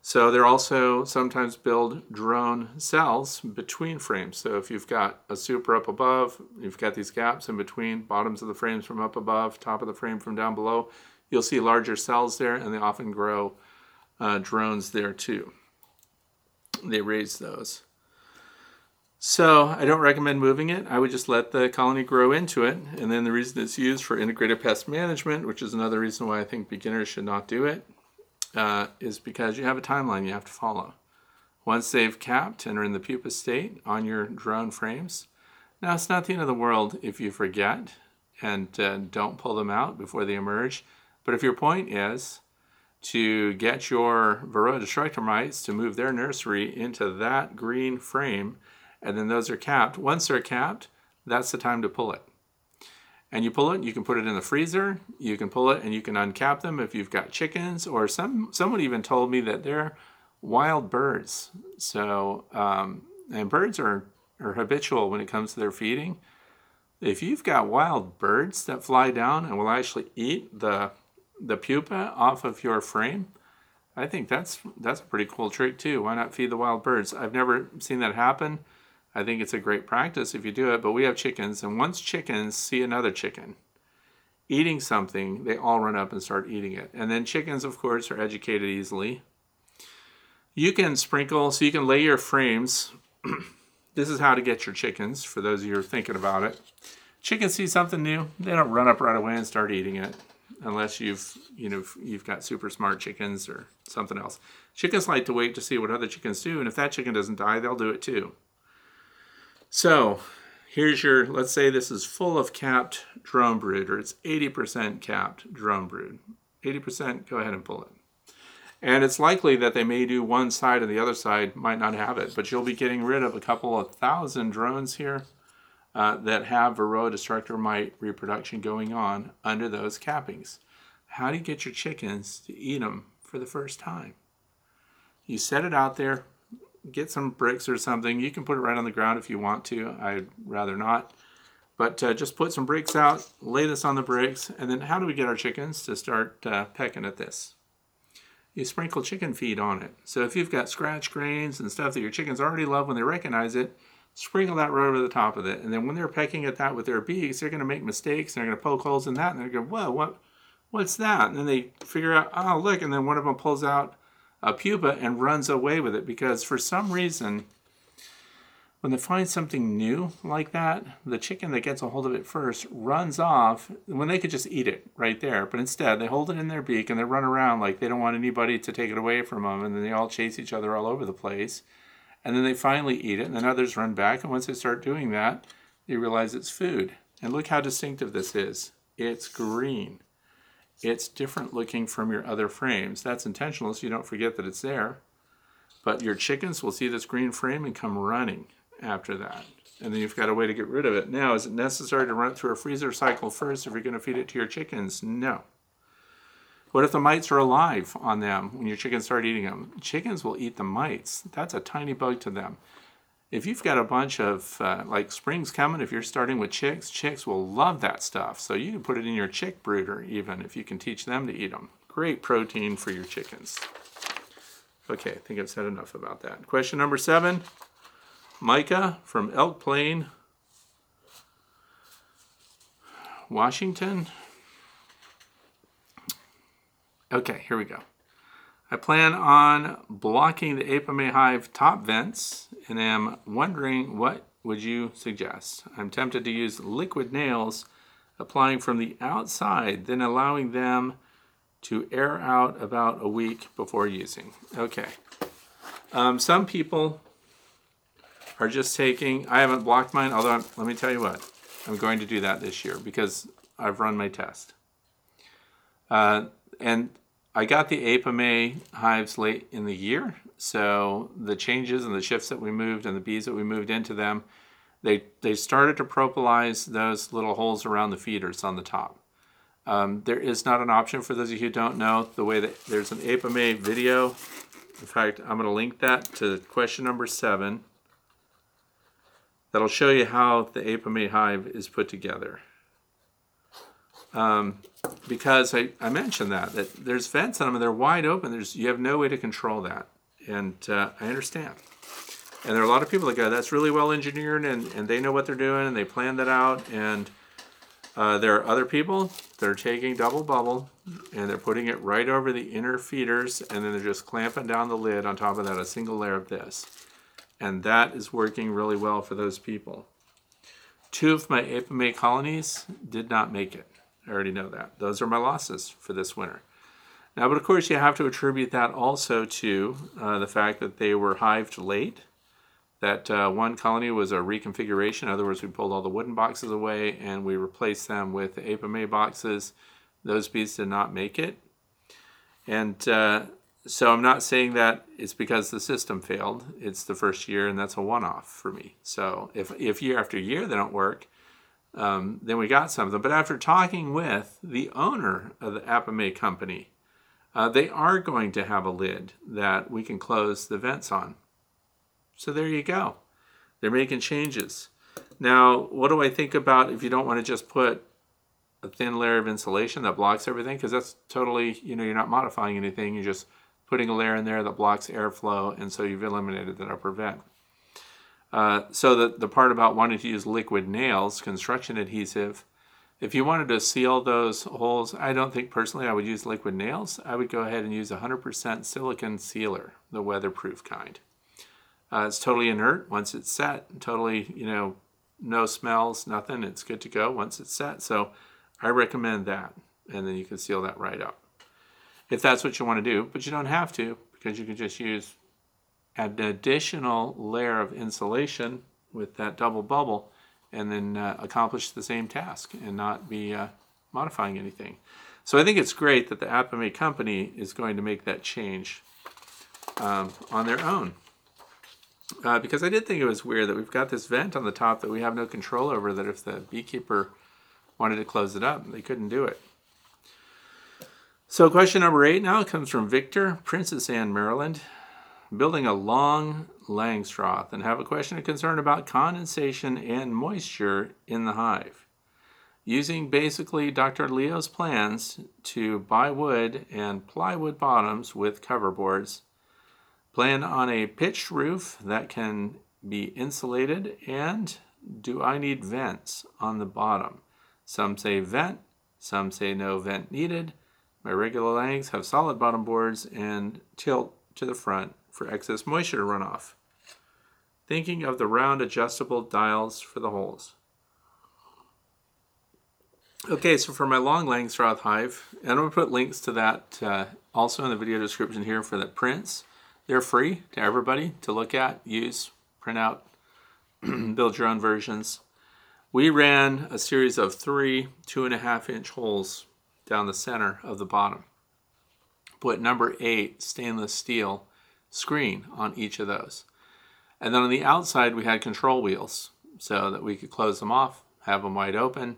So they're also sometimes build drone cells between frames. So if you've got a super up above, you've got these gaps in between, bottoms of the frames from up above, top of the frame from down below, you'll see larger cells there, and they often grow uh, drones there too. They raise those. So I don't recommend moving it. I would just let the colony grow into it. And then the reason it's used for integrated pest management, which is another reason why I think beginners should not do it, uh, is because you have a timeline you have to follow. Once they've capped and are in the pupa state on your drone frames, now it's not the end of the world if you forget and uh, don't pull them out before they emerge. But if your point is to get your Varroa destructor mites to move their nursery into that green frame, and then those are capped. Once they're capped, that's the time to pull it. And you pull it, you can put it in the freezer, you can pull it and you can uncap them if you've got chickens, or some someone even told me that they're wild birds. So, um, and birds are, are habitual when it comes to their feeding. If you've got wild birds that fly down and will actually eat the the pupa off of your frame, I think that's that's a pretty cool trick too. Why not feed the wild birds? I've never seen that happen. I think it's a great practice if you do it, but we have chickens, and once chickens see another chicken eating something, they all run up and start eating it. And then chickens, of course, are educated easily. You can sprinkle, so you can lay your frames. this is how to get your chickens, for those of you who are thinking about it. Chickens see something new, they don't run up right away and start eating it unless you've you know you've got super smart chickens or something else. Chickens like to wait to see what other chickens do, and if that chicken doesn't die, they'll do it too. So here's your, let's say this is full of capped drone brood, or it's 80% capped drone brood. 80%, go ahead and pull it. And it's likely that they may do one side and the other side might not have it, but you'll be getting rid of a couple of thousand drones here uh, that have Varroa destructor mite reproduction going on under those cappings. How do you get your chickens to eat them for the first time? You set it out there, get some bricks or something. You can put it right on the ground if you want to. I'd rather not. But uh, just put some bricks out, lay this on the bricks, and then how do we get our chickens to start uh, pecking at this? You sprinkle chicken feed on it. So if you've got scratch grains and stuff that your chickens already love when they recognize it, sprinkle that right over the top of it. And then when they're pecking at that with their beaks, they're going to make mistakes. They're going to poke holes in that, and they're going, "Whoa, what, what's that?" And then they figure out, "Oh, look!" And then one of them pulls out a pupa and runs away with it because for some reason, when they find something new like that, the chicken that gets a hold of it first runs off when they could just eat it right there. But instead, they hold it in their beak and they run around like they don't want anybody to take it away from them. And then they all chase each other all over the place. And then they finally eat it, and then others run back. And once they start doing that, they realize it's food. And look how distinctive this is it's green it's different looking from your other frames. That's intentional so you don't forget that it's there. But your chickens will see this green frame and come running after that. And then you've got a way to get rid of it. Now, is it necessary to run it through a freezer cycle first if you're going to feed it to your chickens? No. What if the mites are alive on them when your chickens start eating them? Chickens will eat the mites. That's a tiny bug to them if you've got a bunch of uh, like springs coming, if you're starting with chicks, chicks will love that stuff. So you can put it in your chick brooder even if you can teach them to eat them. Great protein for your chickens. Okay, I think I've said enough about that. Question number seven Micah from Elk Plain, Washington. Okay, here we go. I plan on blocking the Apimaye hive top vents and am wondering what would you suggest? I'm tempted to use liquid nails applying from the outside, then allowing them to air out about a week before using. Okay. Um, some people are just taking, I haven't blocked mine, although I'm, let me tell you what, I'm going to do that this year because I've run my test. Uh, and I got the Apimaye hives late in the year, so the changes and the shifts that we moved and the bees that we moved into them, they, they started to propolize those little holes around the feeders on the top. Um, there is not an option for those of you who don't know the way that there's an Apimaye video. In fact, I'm going to link that to question number seven. That'll show you how the Apimaye hive is put together. Um, because I, I mentioned that that there's vents on them and they're wide open. There's you have no way to control that, and uh, I understand. And there are a lot of people that go, that's really well engineered, and, and they know what they're doing, and they plan that out. And uh, there are other people that are taking double bubble, and they're putting it right over the inner feeders, and then they're just clamping down the lid on top of that, a single layer of this. And that is working really well for those people. Two of my Apimaye colonies did not make it. I already know that. Those are my losses for this winter. Now, but of course, you have to attribute that also to uh, the fact that they were hived late. That uh, one colony was a reconfiguration. In other words, we pulled all the wooden boxes away and we replaced them with the Apimaye boxes. Those bees did not make it. And uh, so I'm not saying that it's because the system failed. It's the first year, and that's a one-off for me. So if, if year after year they don't work, um, then we got something. But after talking with the owner of the Apimaye company, uh, they are going to have a lid that we can close the vents on. So there you go. They're making changes. Now, what do I think about if you don't want to just put a thin layer of insulation that blocks everything? Because that's totally, you know, you're not modifying anything. You're just putting a layer in there that blocks airflow, and so you've eliminated that upper vent. Uh, so the, the part about wanting to use liquid nails, construction adhesive, if you wanted to seal those holes, I don't think personally I would use liquid nails. I would go ahead and use 100% silicone sealer, the weatherproof kind. Uh, it's totally inert once it's set, totally, you know, no smells, nothing. It's good to go once it's set. So I recommend that. And then you can seal that right up. If that's what you want to do, but you don't have to because you can just use add an additional layer of insulation with that double bubble and then uh, accomplish the same task and not be uh, modifying anything. So I think it's great that the Apimaye company is going to make that change um, on their own. Uh, because I did think it was weird that we've got this vent on the top that we have no control over, that if the beekeeper wanted to close it up, they couldn't do it. So question number eight now comes from Victor, Princess Anne, Maryland building a long Langstroth and have a question of concern about condensation and moisture in the hive. Using basically Dr. Leo's plans to buy wood and plywood bottoms with cover boards, plan on a pitched roof that can be insulated, and do I need vents on the bottom? Some say vent, some say no vent needed. My regular langs have solid bottom boards and tilt to the front for excess moisture runoff. Thinking of the round adjustable dials for the holes. Okay, so for my long Langstroth hive, and I'm going to put links to that uh, also in the video description here for the prints. They're free to everybody to look at, use, print out, build your own versions. We ran a series of three two and a half inch holes down the center of the bottom. Put number eight stainless steel screen on each of those. And then on the outside, we had control wheels so that we could close them off, have them wide open.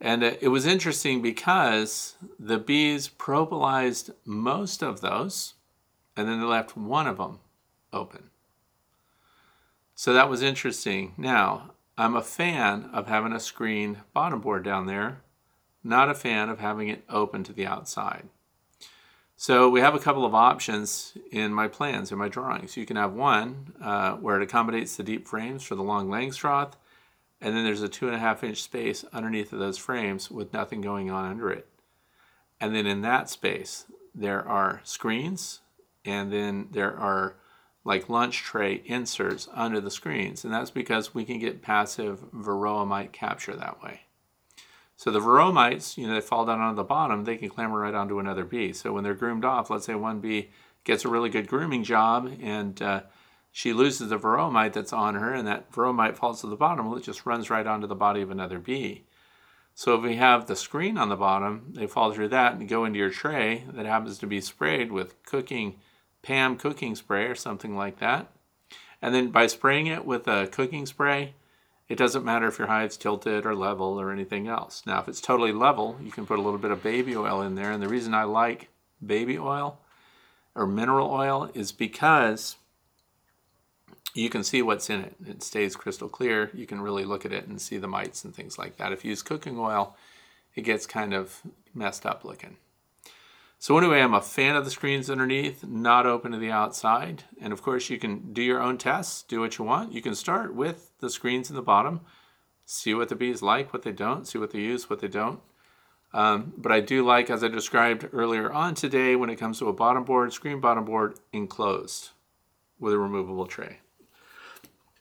And uh, it was interesting because the bees propolized most of those, and then they left one of them open. So that was interesting. Now, I'm a fan of having a screened bottom board down there, not a fan of having it open to the outside. So we have a couple of options in my plans, in my drawings. You can have one uh, where it accommodates the deep frames for the long Langstroth, and then there's a two and a half inch space underneath of those frames with nothing going on under it. And then in that space, there are screens, and then there are like lunch tray inserts under the screens. And that's because we can get passive varroa mite capture that way. So the varroa mites, you know, they fall down on the bottom, they can clamber right onto another bee. So when they're groomed off, let's say one bee gets a really good grooming job, and uh, she loses the varroa mite that's on her, and that varroa mite falls to the bottom. Well, it just runs right onto the body of another bee. So if we have the screen on the bottom, they fall through that and go into your tray that happens to be sprayed with cooking, PAM cooking spray or something like that. And then by spraying it with a cooking spray, it doesn't matter if your hive's tilted or level or anything else. Now, if it's totally level, you can put a little bit of baby oil in there. And the reason I like baby oil or mineral oil is because you can see what's in it. It stays crystal clear. You can really look at it and see the mites and things like that. If you use cooking oil, it gets kind of messed up looking. So anyway, I'm a fan of the screens underneath, not open to the outside. And of course, you can do your own tests, do what you want. You can start with the screens in the bottom, see what the bees like, what they don't, see what they use, what they don't. Um, but I do like, as I described earlier on today, when it comes to a bottom board, screen bottom board enclosed with a removable tray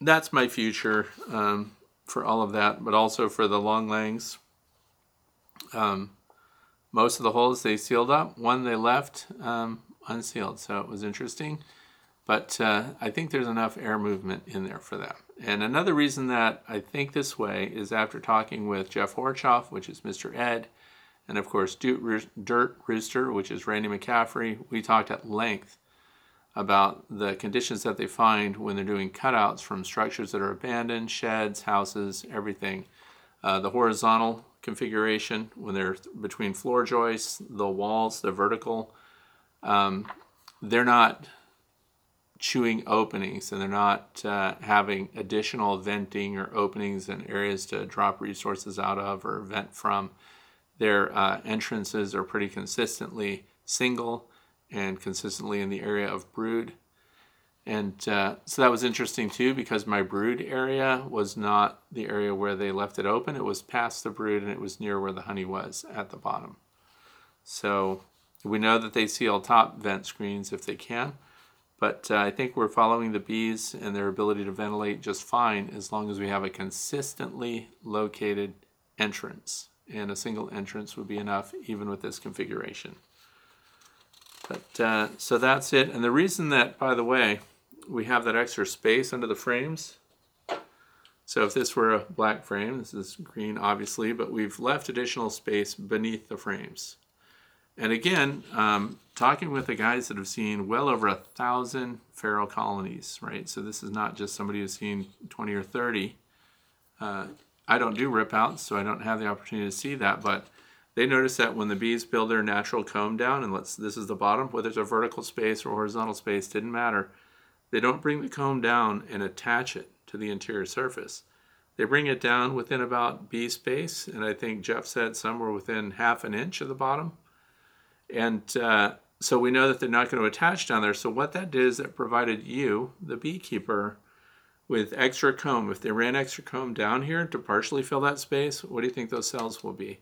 that's my future um, for all of that, but also for the long langs. Um, most of the holes they sealed up, one they left um, unsealed, so it was interesting. But uh, I think there's enough air movement in there for that. And another reason that I think this way is after talking with Jeff Horchoff, which is Mr. Ed, and of course Dirt Rooster, which is Randy McCaffrey, we talked at length about the conditions that they find when they're doing cutouts from structures that are abandoned, sheds, houses, everything. Uh, the horizontal configuration, when they're between floor joists, the walls, the vertical, um, they're not chewing openings and they're not uh, having additional venting or openings and areas to drop resources out of or vent from. Their uh, entrances are pretty consistently single and consistently in the area of brood. And uh, so that was interesting too because my brood area was not the area where they left it open. It was past the brood and it was near where the honey was at the bottom. So we know that they seal top vent screens if they can, but uh, I think we're following the bees and their ability to ventilate just fine as long as we have a consistently located entrance. And a single entrance would be enough even with this configuration. But uh, so that's it. And the reason that, by the way, we have that extra space under the frames. So if this were a black frame, this is green obviously, but we've left additional space beneath the frames. And again, um, talking with the guys that have seen well over a thousand feral colonies, right? So this is not just somebody who's seen 20 or 30. Uh, I don't do rip outs, so I don't have the opportunity to see that, but they notice that when the bees build their natural comb down, and let's this is the bottom, whether it's a vertical space or horizontal space, didn't matter. They don't bring the comb down and attach it to the interior surface. They bring it down within about bee space, and I think Jeff said somewhere within half an inch of the bottom. And uh, so we know that they're not going to attach down there. So what that did is it provided you, the beekeeper, with extra comb. If they ran extra comb down here to partially fill that space, what do you think those cells will be?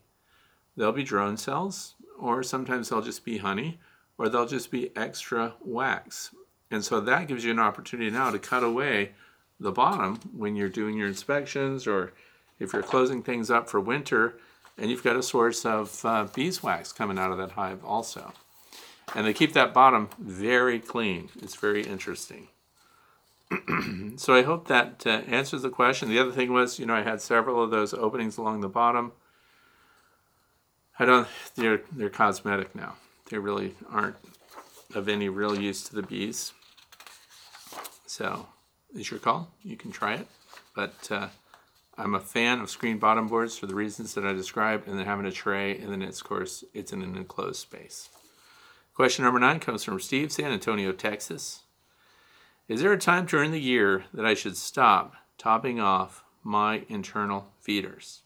They'll be drone cells, or sometimes they'll just be honey, or they'll just be extra wax. And so that gives you an opportunity now to cut away the bottom when you're doing your inspections or if you're closing things up for winter and you've got a source of uh, beeswax coming out of that hive also. And they keep that bottom very clean. It's very interesting. so I hope that uh, answers the question. The other thing was, you know, I had several of those openings along the bottom. I don't. They're they're cosmetic now. They really aren't of any real use to the bees. So it's your call. You can try it, but uh, I'm a fan of screen bottom boards for the reasons that I described, and then having a tray, and then it's of course it's in an enclosed space. Question number nine comes from Steve, San Antonio, Texas. Is there a time during the year that I should stop topping off my internal feeders?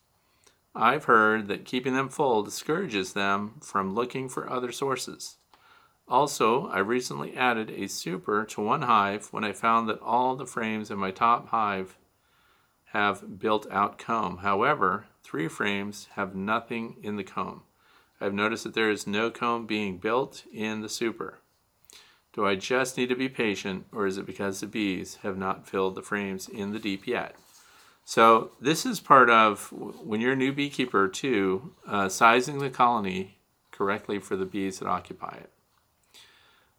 I've heard that keeping them full discourages them from looking for other sources. Also, I recently added a super to one hive when I found that all the frames in my top hive have built out comb. However, three frames have nothing in the comb. I've noticed that there is no comb being built in the super. Do I just need to be patient, or is it because the bees have not filled the frames in the deep yet? So this is part of when you're a new beekeeper too, uh, sizing the colony correctly for the bees that occupy it.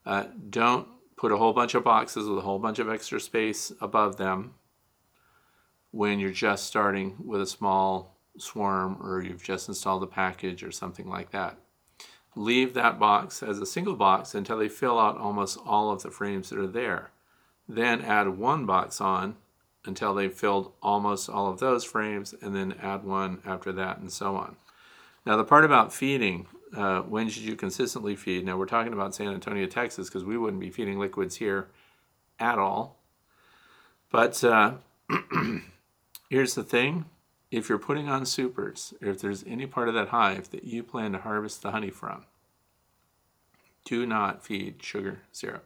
Uh, don't put a whole bunch of boxes with a whole bunch of extra space above them when you're just starting with a small swarm or you've just installed a package or something like that. Leave that box as a single box until they fill out almost all of the frames that are there. Then add one box on until they've filled almost all of those frames, and then add one after that, and so on. Now, the part about feeding, uh, when should you consistently feed? Now, we're talking about San Antonio, Texas, because we wouldn't be feeding liquids here at all. But uh, here's the thing if you're putting on supers, or if there's any part of that hive that you plan to harvest the honey from, do not feed sugar syrup.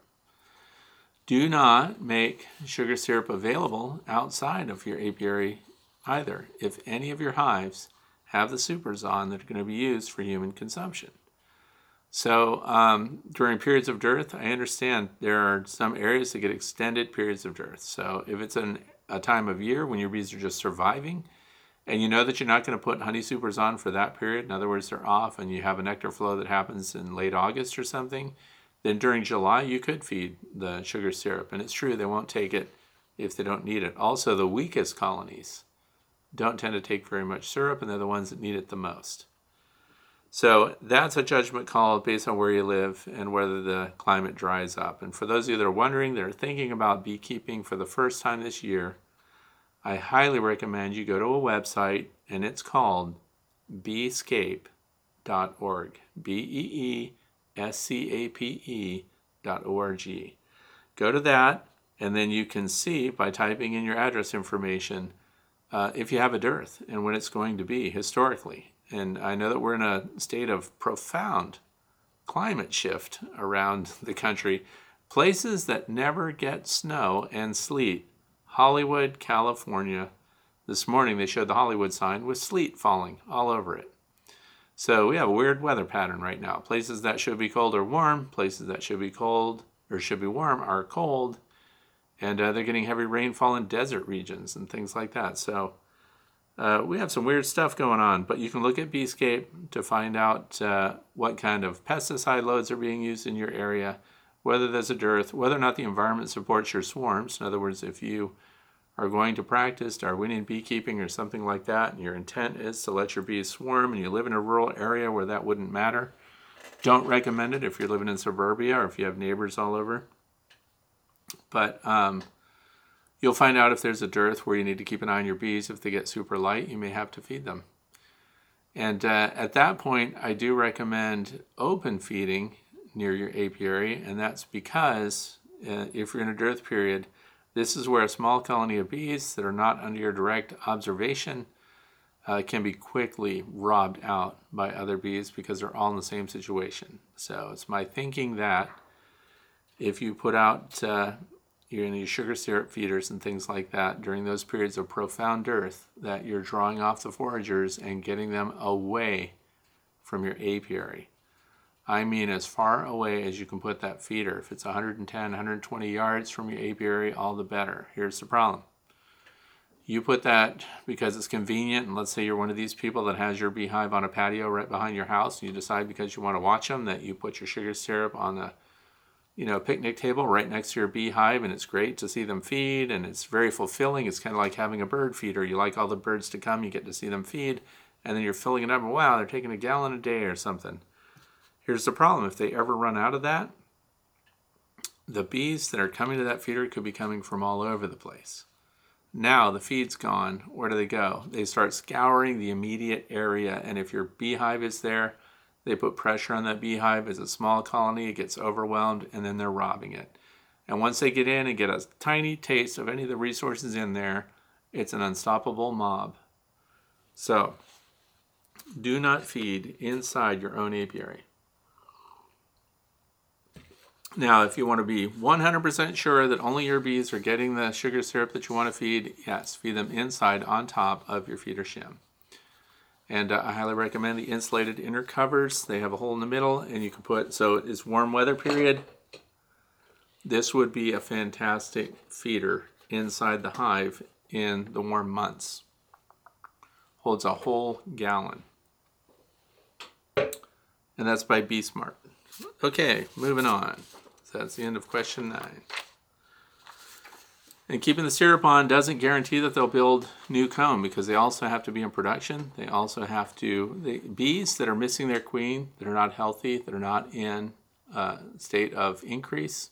Do not make sugar syrup available outside of your apiary either if any of your hives have the supers on that are going to be used for human consumption. So um, during periods of dearth, I understand there are some areas that get extended periods of dearth. So if it's an, a time of year when your bees are just surviving, and you know that you're not going to put honey supers on for that period, in other words, they're off, and you have a nectar flow that happens in late August or something, then during July you could feed the sugar syrup. And it's true, they won't take it if they don't need it. Also, the weakest colonies don't tend to take very much syrup, and they're the ones that need it the most. So that's a judgment call based on where you live and whether the climate dries up. And for those of you that are wondering, that are thinking about beekeeping for the first time this year, I highly recommend you go to a website and it's called beescape.org. B E E S C A P E dot O R G. Go to that, and then you can see by typing in your address information uh, if you have a dearth and when it's going to be historically. And I know that we're in a state of profound climate shift around the country. Places that never get snow and sleet Hollywood, California. This morning they showed the Hollywood sign with sleet falling all over it. So we have a weird weather pattern right now. Places that should be cold are warm, places that should be cold or should be warm are cold, and uh, they're getting heavy rainfall in desert regions and things like that. So uh, we have some weird stuff going on, but you can look at Beescape to find out uh, what kind of pesticide loads are being used in your area, whether there's a dearth, whether or not the environment supports your swarms. In other words, if you are going to practice Darwinian beekeeping or something like that, and your intent is to let your bees swarm and you live in a rural area where that wouldn't matter, don't recommend it if you're living in suburbia or if you have neighbors all over. But um, you'll find out if there's a dearth where you need to keep an eye on your bees. If they get super light, you may have to feed them. And uh, at that point, I do recommend open feeding near your apiary, and that's because uh, if you're in a dearth period, this is where a small colony of bees that are not under your direct observation uh, can be quickly robbed out by other bees because they're all in the same situation. So it's my thinking that if you put out uh, your, your sugar syrup feeders and things like that during those periods of profound dearth, that you're drawing off the foragers and getting them away from your apiary. I mean as far away as you can put that feeder. If it's 110, 120 yards from your apiary, all the better. Here's the problem. You put that because it's convenient, and let's say you're one of these people that has your beehive on a patio right behind your house, and you decide because you want to watch them that you put your sugar syrup on the you know, picnic table right next to your beehive, and it's great to see them feed, and it's very fulfilling. It's kind of like having a bird feeder. You like all the birds to come, you get to see them feed, and then you're filling it up, and wow, they're taking a gallon a day or something. Here's the problem if they ever run out of that, the bees that are coming to that feeder could be coming from all over the place. Now the feed's gone. Where do they go? They start scouring the immediate area, and if your beehive is there, they put pressure on that beehive. As a small colony, it gets overwhelmed, and then they're robbing it. And once they get in and get a tiny taste of any of the resources in there, it's an unstoppable mob. So, do not feed inside your own apiary. Now, if you want to be 100% sure that only your bees are getting the sugar syrup that you want to feed, yes, feed them inside on top of your feeder shim. And uh, I highly recommend the insulated inner covers. They have a hole in the middle, and you can put, so it's warm weather period. This would be a fantastic feeder inside the hive in the warm months. Holds a whole gallon. And that's by Bee Smart. Okay, moving on. So that's the end of question nine. And keeping the syrup on doesn't guarantee that they'll build new comb because they also have to be in production. They also have to, the bees that are missing their queen, that are not healthy, that are not in a state of increase,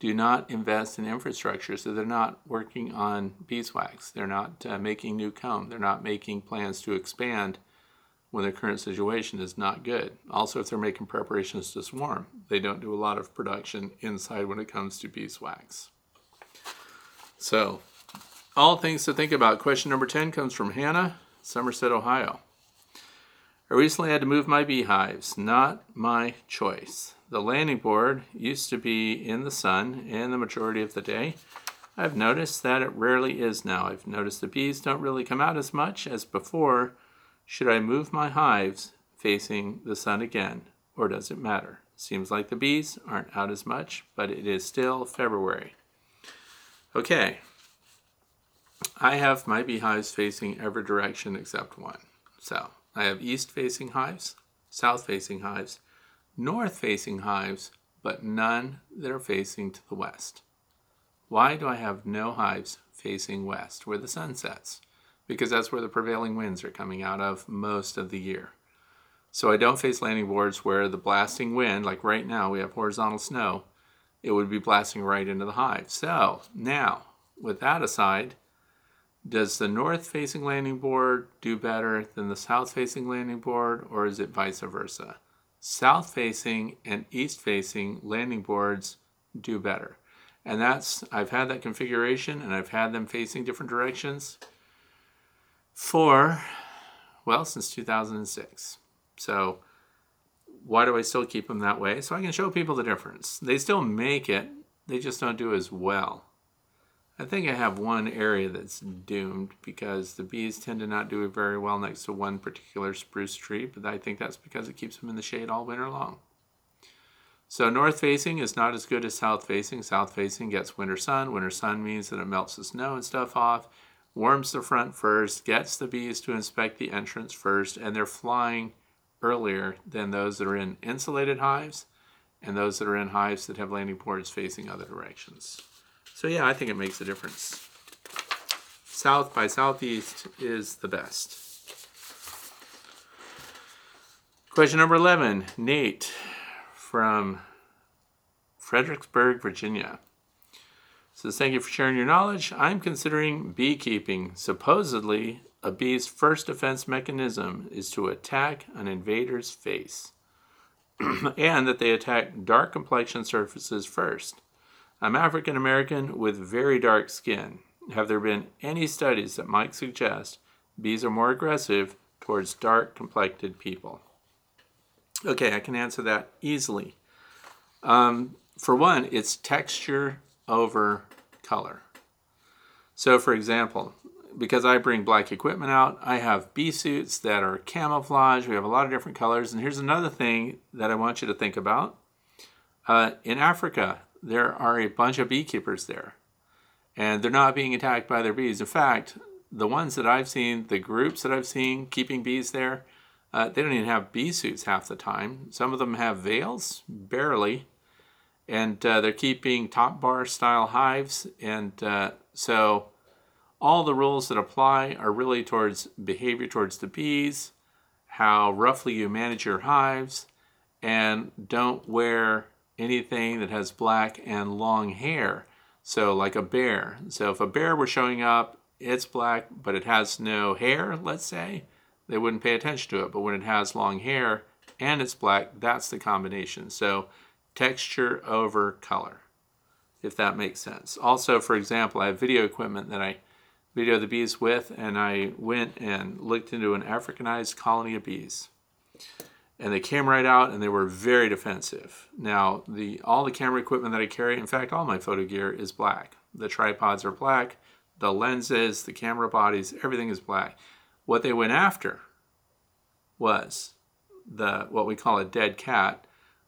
do not invest in infrastructure. So they're not working on beeswax. They're not uh, making new comb. They're not making plans to expand when their current situation is not good. Also, if they're making preparations to swarm, they don't do a lot of production inside when it comes to beeswax. So, all things to think about. Question number 10 comes from Hannah, Somerset, Ohio. I recently had to move my beehives. Not my choice. The landing board used to be in the sun in the majority of the day. I've noticed that it rarely is now. I've noticed the bees don't really come out as much as before. Should I move my hives facing the sun again, or does it matter? Seems like the bees aren't out as much, but it is still February. Okay. I have my beehives facing every direction except one. So I have east facing hives, south facing hives, north facing hives, but none that are facing to the west. Why do I have no hives facing west where the sun sets? Because that's where the prevailing winds are coming out of most of the year. So I don't face landing boards where the blasting wind, like right now we have horizontal snow, it would be blasting right into the hive. So now, with that aside, does the north facing landing board do better than the south facing landing board, or is it vice versa? South facing and east facing landing boards do better. And that's, I've had that configuration and I've had them facing different directions for, well, since 2006. So, why do I still keep them that way? So I can show people the difference. They still make it, they just don't do as well. I think I have one area that's doomed because the bees tend to not do very well next to one particular spruce tree, but I think that's because it keeps them in the shade all winter long. So north facing is not as good as south facing. South facing gets winter sun. Winter sun means that it melts the snow and stuff off, warms the front first, gets the bees to inspect the entrance first, and they're flying earlier than those that are in insulated hives and those that are in hives that have landing boards facing other directions. So yeah, I think it makes a difference. South by southeast is the best. Question number 11, Nate from Fredericksburg, Virginia. Says, thank you for sharing your knowledge. I'm considering beekeeping. Supposedly, a bee's first defense mechanism is to attack an invader's face, and that they attack dark complexion surfaces first. I'm African American with very dark skin. Have there been any studies that might suggest bees are more aggressive towards dark complected people? Okay, I can answer that easily. Um, for one, it's texture over color. So, for example, because I bring black equipment out, I have bee suits that are camouflage. We have a lot of different colors. And here's another thing that I want you to think about. Uh, in Africa, there are a bunch of beekeepers there, and they're not being attacked by their bees. In fact, the ones that I've seen, the groups that I've seen keeping bees there, uh, they don't even have bee suits half the time. Some of them have veils, barely, and uh, they're keeping top bar style hives. And uh, so all the rules that apply are really towards behavior towards the bees, how roughly you manage your hives, and don't wear anything that has black and long hair. So, like a bear. So, if a bear were showing up, it's black, but it has no hair, let's say, they wouldn't pay attention to it. But when it has long hair and it's black, that's the combination. So, texture over color, if that makes sense. Also, for example, I have video equipment that I video of the bees with, and I went and looked into an Africanized colony of bees. And they came right out and they were very defensive. Now, the all the camera equipment that I carry, in fact, all my photo gear is black. The tripods are black, the lenses, the camera bodies, everything is black. What they went after was the what we call a dead cat,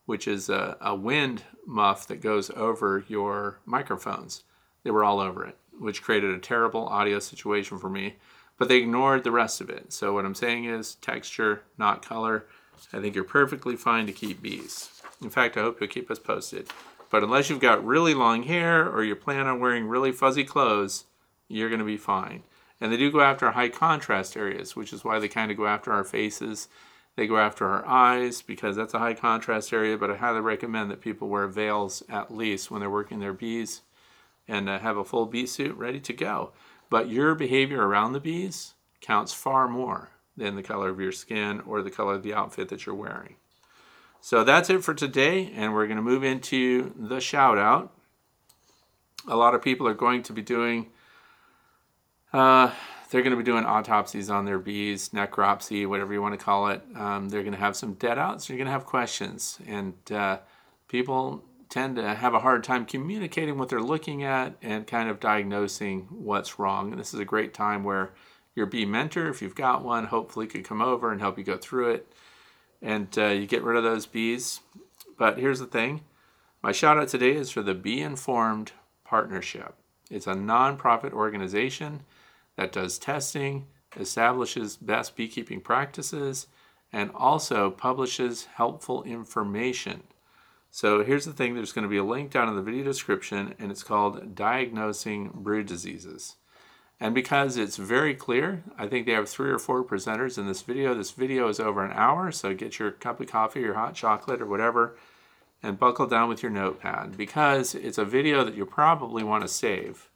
which is a, a wind muff that goes over your microphones. They were all over it which created a terrible audio situation for me. But they ignored the rest of it. So what I'm saying is texture, not color. I think you're perfectly fine to keep bees. In fact, I hope you'll keep us posted. But unless you've got really long hair or you plan on wearing really fuzzy clothes, you're going to be fine. And they do go after high contrast areas, which is why they kind of go after our faces. They go after our eyes because that's a high contrast area, but I highly recommend that people wear veils at least when they're working their bees and uh, have a full bee suit ready to go. But your behavior around the bees counts far more than the color of your skin or the color of the outfit that you're wearing. So that's it for today, and we're going to move into the shout out. A lot of people are going to be doing, uh, they're going to be doing autopsies on their bees, necropsy, whatever you want to call it. Um, they're going to have some dead outs, you're going to have questions, and uh, people tend to have a hard time communicating what they're looking at and kind of diagnosing what's wrong. And this is a great time where your bee mentor, if you've got one, hopefully could come over and help you go through it and uh, you get rid of those bees. But here's the thing my shout out today is for the Bee Informed Partnership. It's a nonprofit organization that does testing, establishes best beekeeping practices, and also publishes helpful information. So here's the thing there's going to be a link down in the video description, and it's called Diagnosing Brood Diseases. And because it's very clear, I think they have three or four presenters in this video. This video is over an hour, so get your cup of coffee, your hot chocolate, or whatever, and buckle down with your notepad because it's a video that you probably want to save.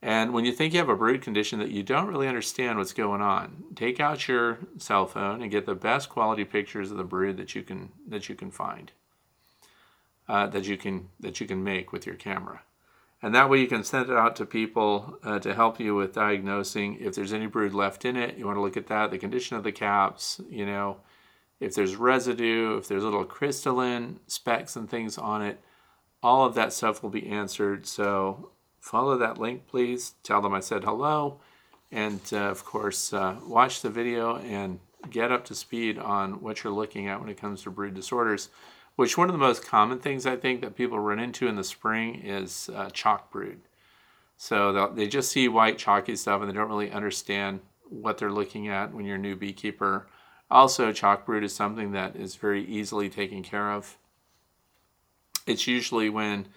And when you think you have a brood condition that you don't really understand what's going on, take out your cell phone and get the best quality pictures of the brood that you can that you can find, uh, that you can that you can make with your camera. And that way you can send it out to people uh, to help you with diagnosing if there's any brood left in it. You want to look at that, the condition of the caps, you know, if there's residue, if there's little crystalline specks and things on it. All of that stuff will be answered. So follow that link, please. Tell them I said hello. And uh, of course, uh, watch the video and get up to speed on what you're looking at when it comes to brood disorders which one of the most common things I think that people run into in the spring is uh, chalk brood. So they just see white chalky stuff and they don't really understand what they're looking at when you're a new beekeeper. Also, chalk brood is something that is very easily taken care of. It's usually when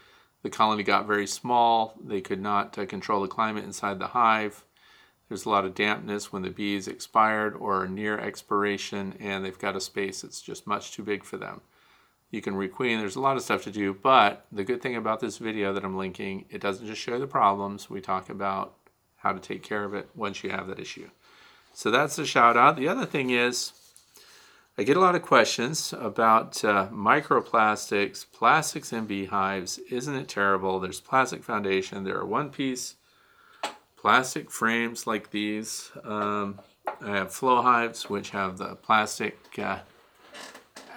the colony got very small, they could not uh, control the climate inside the hive. There's a lot of dampness when the bees expired or near expiration, and they've got a space that's just much too big for them. You can requeen. There's a lot of stuff to do, but the good thing about this video that I'm linking, it doesn't just show the problems. We talk about how to take care of it once you have that issue. So that's a shout out. The other thing is, I get a lot of questions about uh, microplastics, plastics in beehives. Isn't it terrible? There's plastic foundation. There are one piece plastic frames like these. Um, I have flow hives, which have the plastic uh,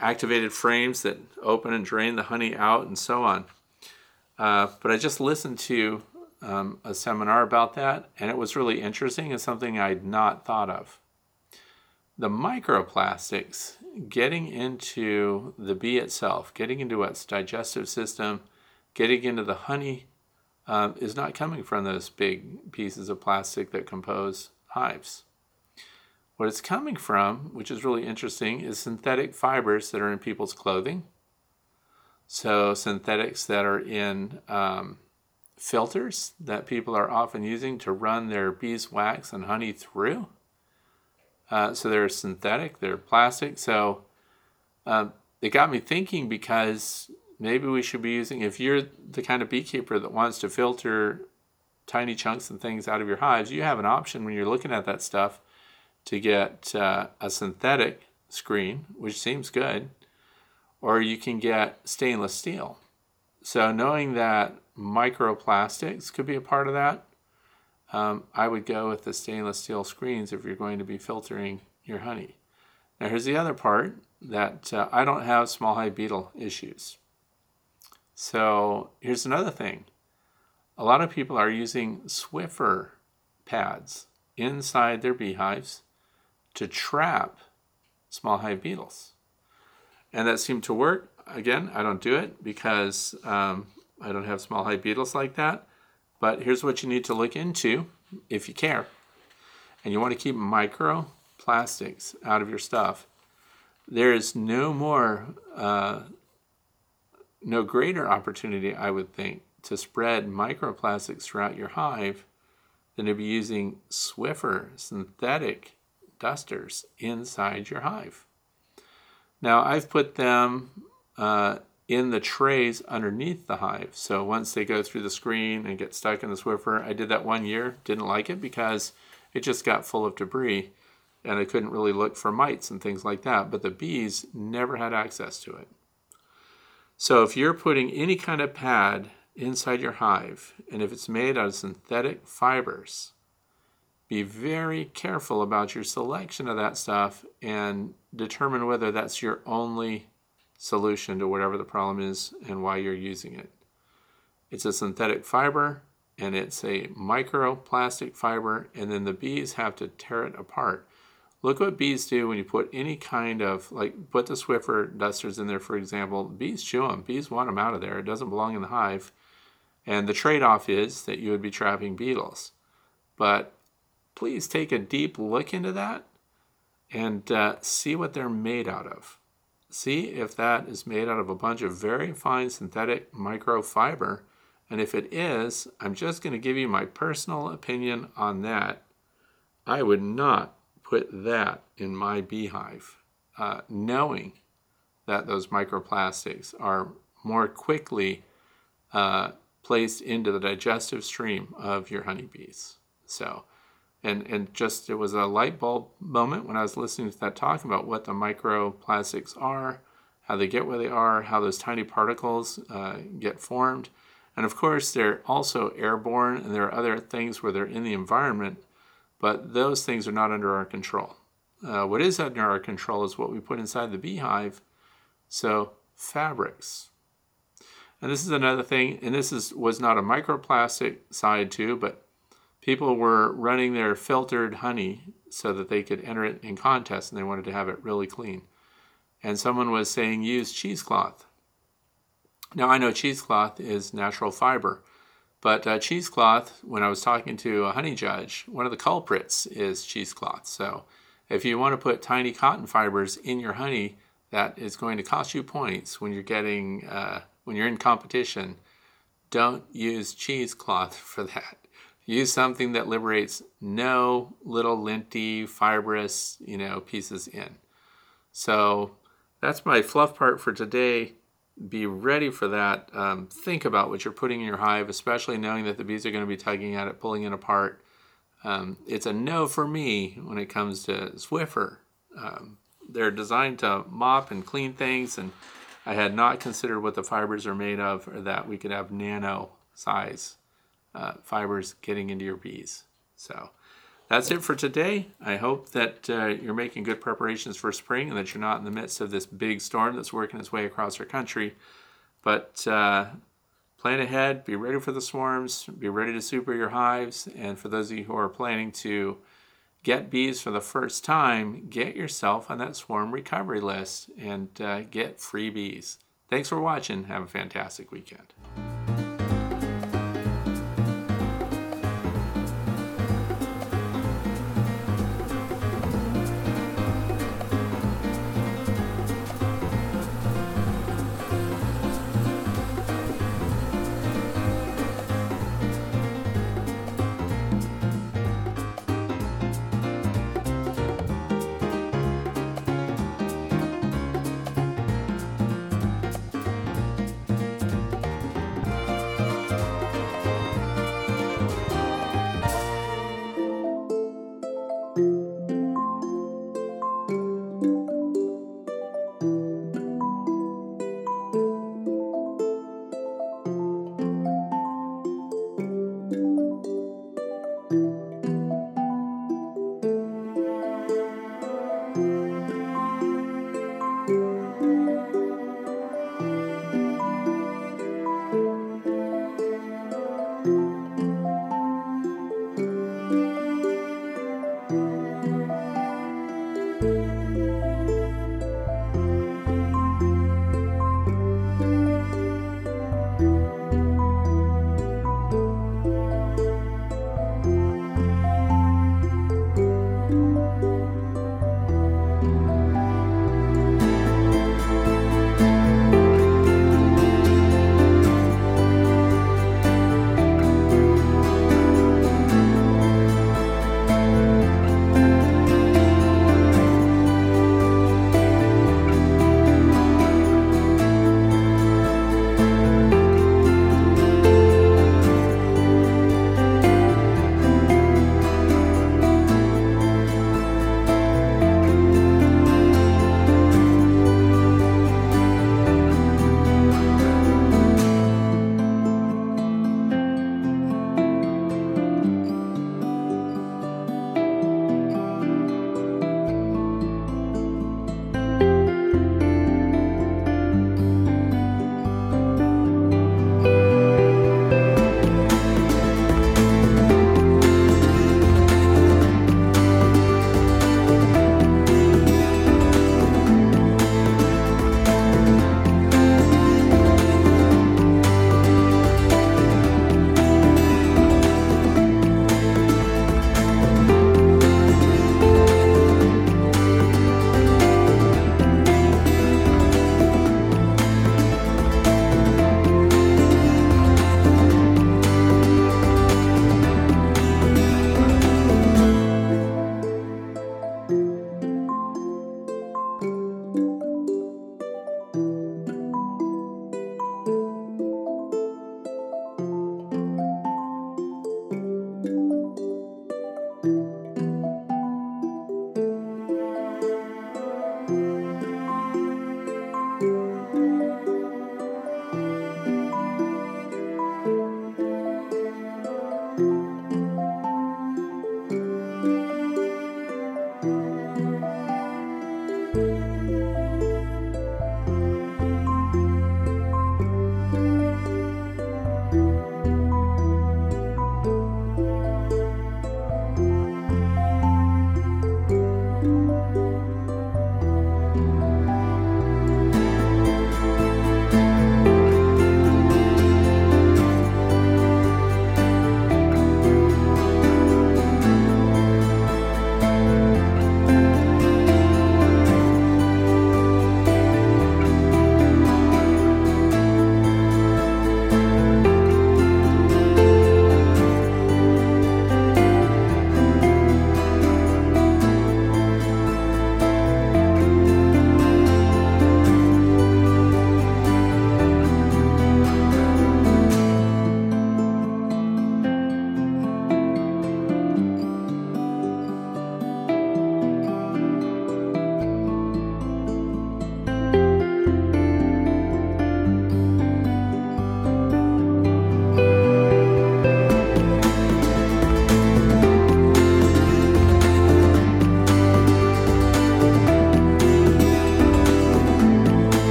activated frames that open and drain the honey out and so on. Uh, but I just listened to um, a seminar about that, and it was really interesting and something I'd not thought of. The microplastics getting into the bee itself, getting into its digestive system, getting into the honey, uh, is not coming from those big pieces of plastic that compose hives. What it's coming from, which is really interesting, is synthetic fibers that are in people's clothing. So, synthetics that are in um, filters that people are often using to run their beeswax and honey through. Uh, so, they're synthetic, they're plastic. So, uh, it got me thinking because maybe we should be using, if you're the kind of beekeeper that wants to filter tiny chunks and things out of your hives, you have an option when you're looking at that stuff to get uh, a synthetic screen, which seems good, or you can get stainless steel. So, knowing that microplastics could be a part of that, um, I would go with the stainless steel screens if you're going to be filtering your honey. Now, here's the other part that uh, I don't have small hive beetle issues. So, here's another thing a lot of people are using Swiffer pads inside their beehives to trap small hive beetles. And that seemed to work. Again, I don't do it because um, I don't have small hive beetles like that. But here's what you need to look into if you care. And you want to keep microplastics out of your stuff. There is no more uh, no greater opportunity, I would think, to spread microplastics throughout your hive than to be using Swiffer synthetic dusters inside your hive. Now, I've put them uh, in the trays underneath the hive. So once they go through the screen and get stuck in the Swiffer, I did that one year, didn't like it because it just got full of debris and I couldn't really look for mites and things like that. But the bees never had access to it. So if you're putting any kind of pad inside your hive, and if it's made out of synthetic fibers, be very careful about your selection of that stuff and determine whether that's your only solution to whatever the problem is and why you're using it. It's a synthetic fiber and it's a microplastic fiber, and then the bees have to tear it apart. Look what bees do when you put any kind of, like, put the Swiffer dusters in there, for example. Bees chew them. Bees want them out of there. It doesn't belong in the hive. And the trade off is that you would be trapping beetles. But please take a deep look into that and uh, see what they're made out of. See if that is made out of a bunch of very fine synthetic microfiber. And if it is, I'm just going to give you my personal opinion on that. I would not put that in my beehive, uh, knowing that those microplastics are more quickly uh, placed into the digestive stream of your honeybees. So, and and just it was a light bulb moment when I was listening to that talk about what the microplastics are, how they get where they are, how those tiny particles uh, get formed, and of course they're also airborne, and there are other things where they're in the environment but those things are not under our control. Uh, what is under our control is what we put inside the beehive. So fabrics. And this is another thing, and this is was not a microplastic side too, but people were running their filtered honey so that they could enter it in contests and they wanted to have it really clean. And someone was saying use cheesecloth. Now I know cheesecloth is natural fiber, but uh, cheesecloth, when I was talking to a honey judge, one of the culprits is cheesecloth. So if you want to put tiny cotton fibers in your honey, that is going to cost you points when you're getting uh, when you're in competition. Don't use cheesecloth for that. Use something that liberates no little linty, fibrous, you know, pieces in. So that's my fluff part for today be ready for that. Um, think about what you're putting in your hive, especially knowing that the bees are going to be tugging at it, pulling it apart. Um, it's a no for me when it comes to Swiffer. Um, they're designed to mop and clean things, and I had not considered what the fibers are made of, or that we could have nano size uh, fibers getting into your bees. So that's it for today. I hope that uh, you're making good preparations for spring and that you're not in the midst of this big storm that's working its way across our country. But uh, plan ahead, be ready for the swarms, be ready to super your hives. And for those of you who are planning to get bees for the first time, get yourself on that swarm recovery list and uh, get free bees. Thanks for watching. Have a fantastic weekend.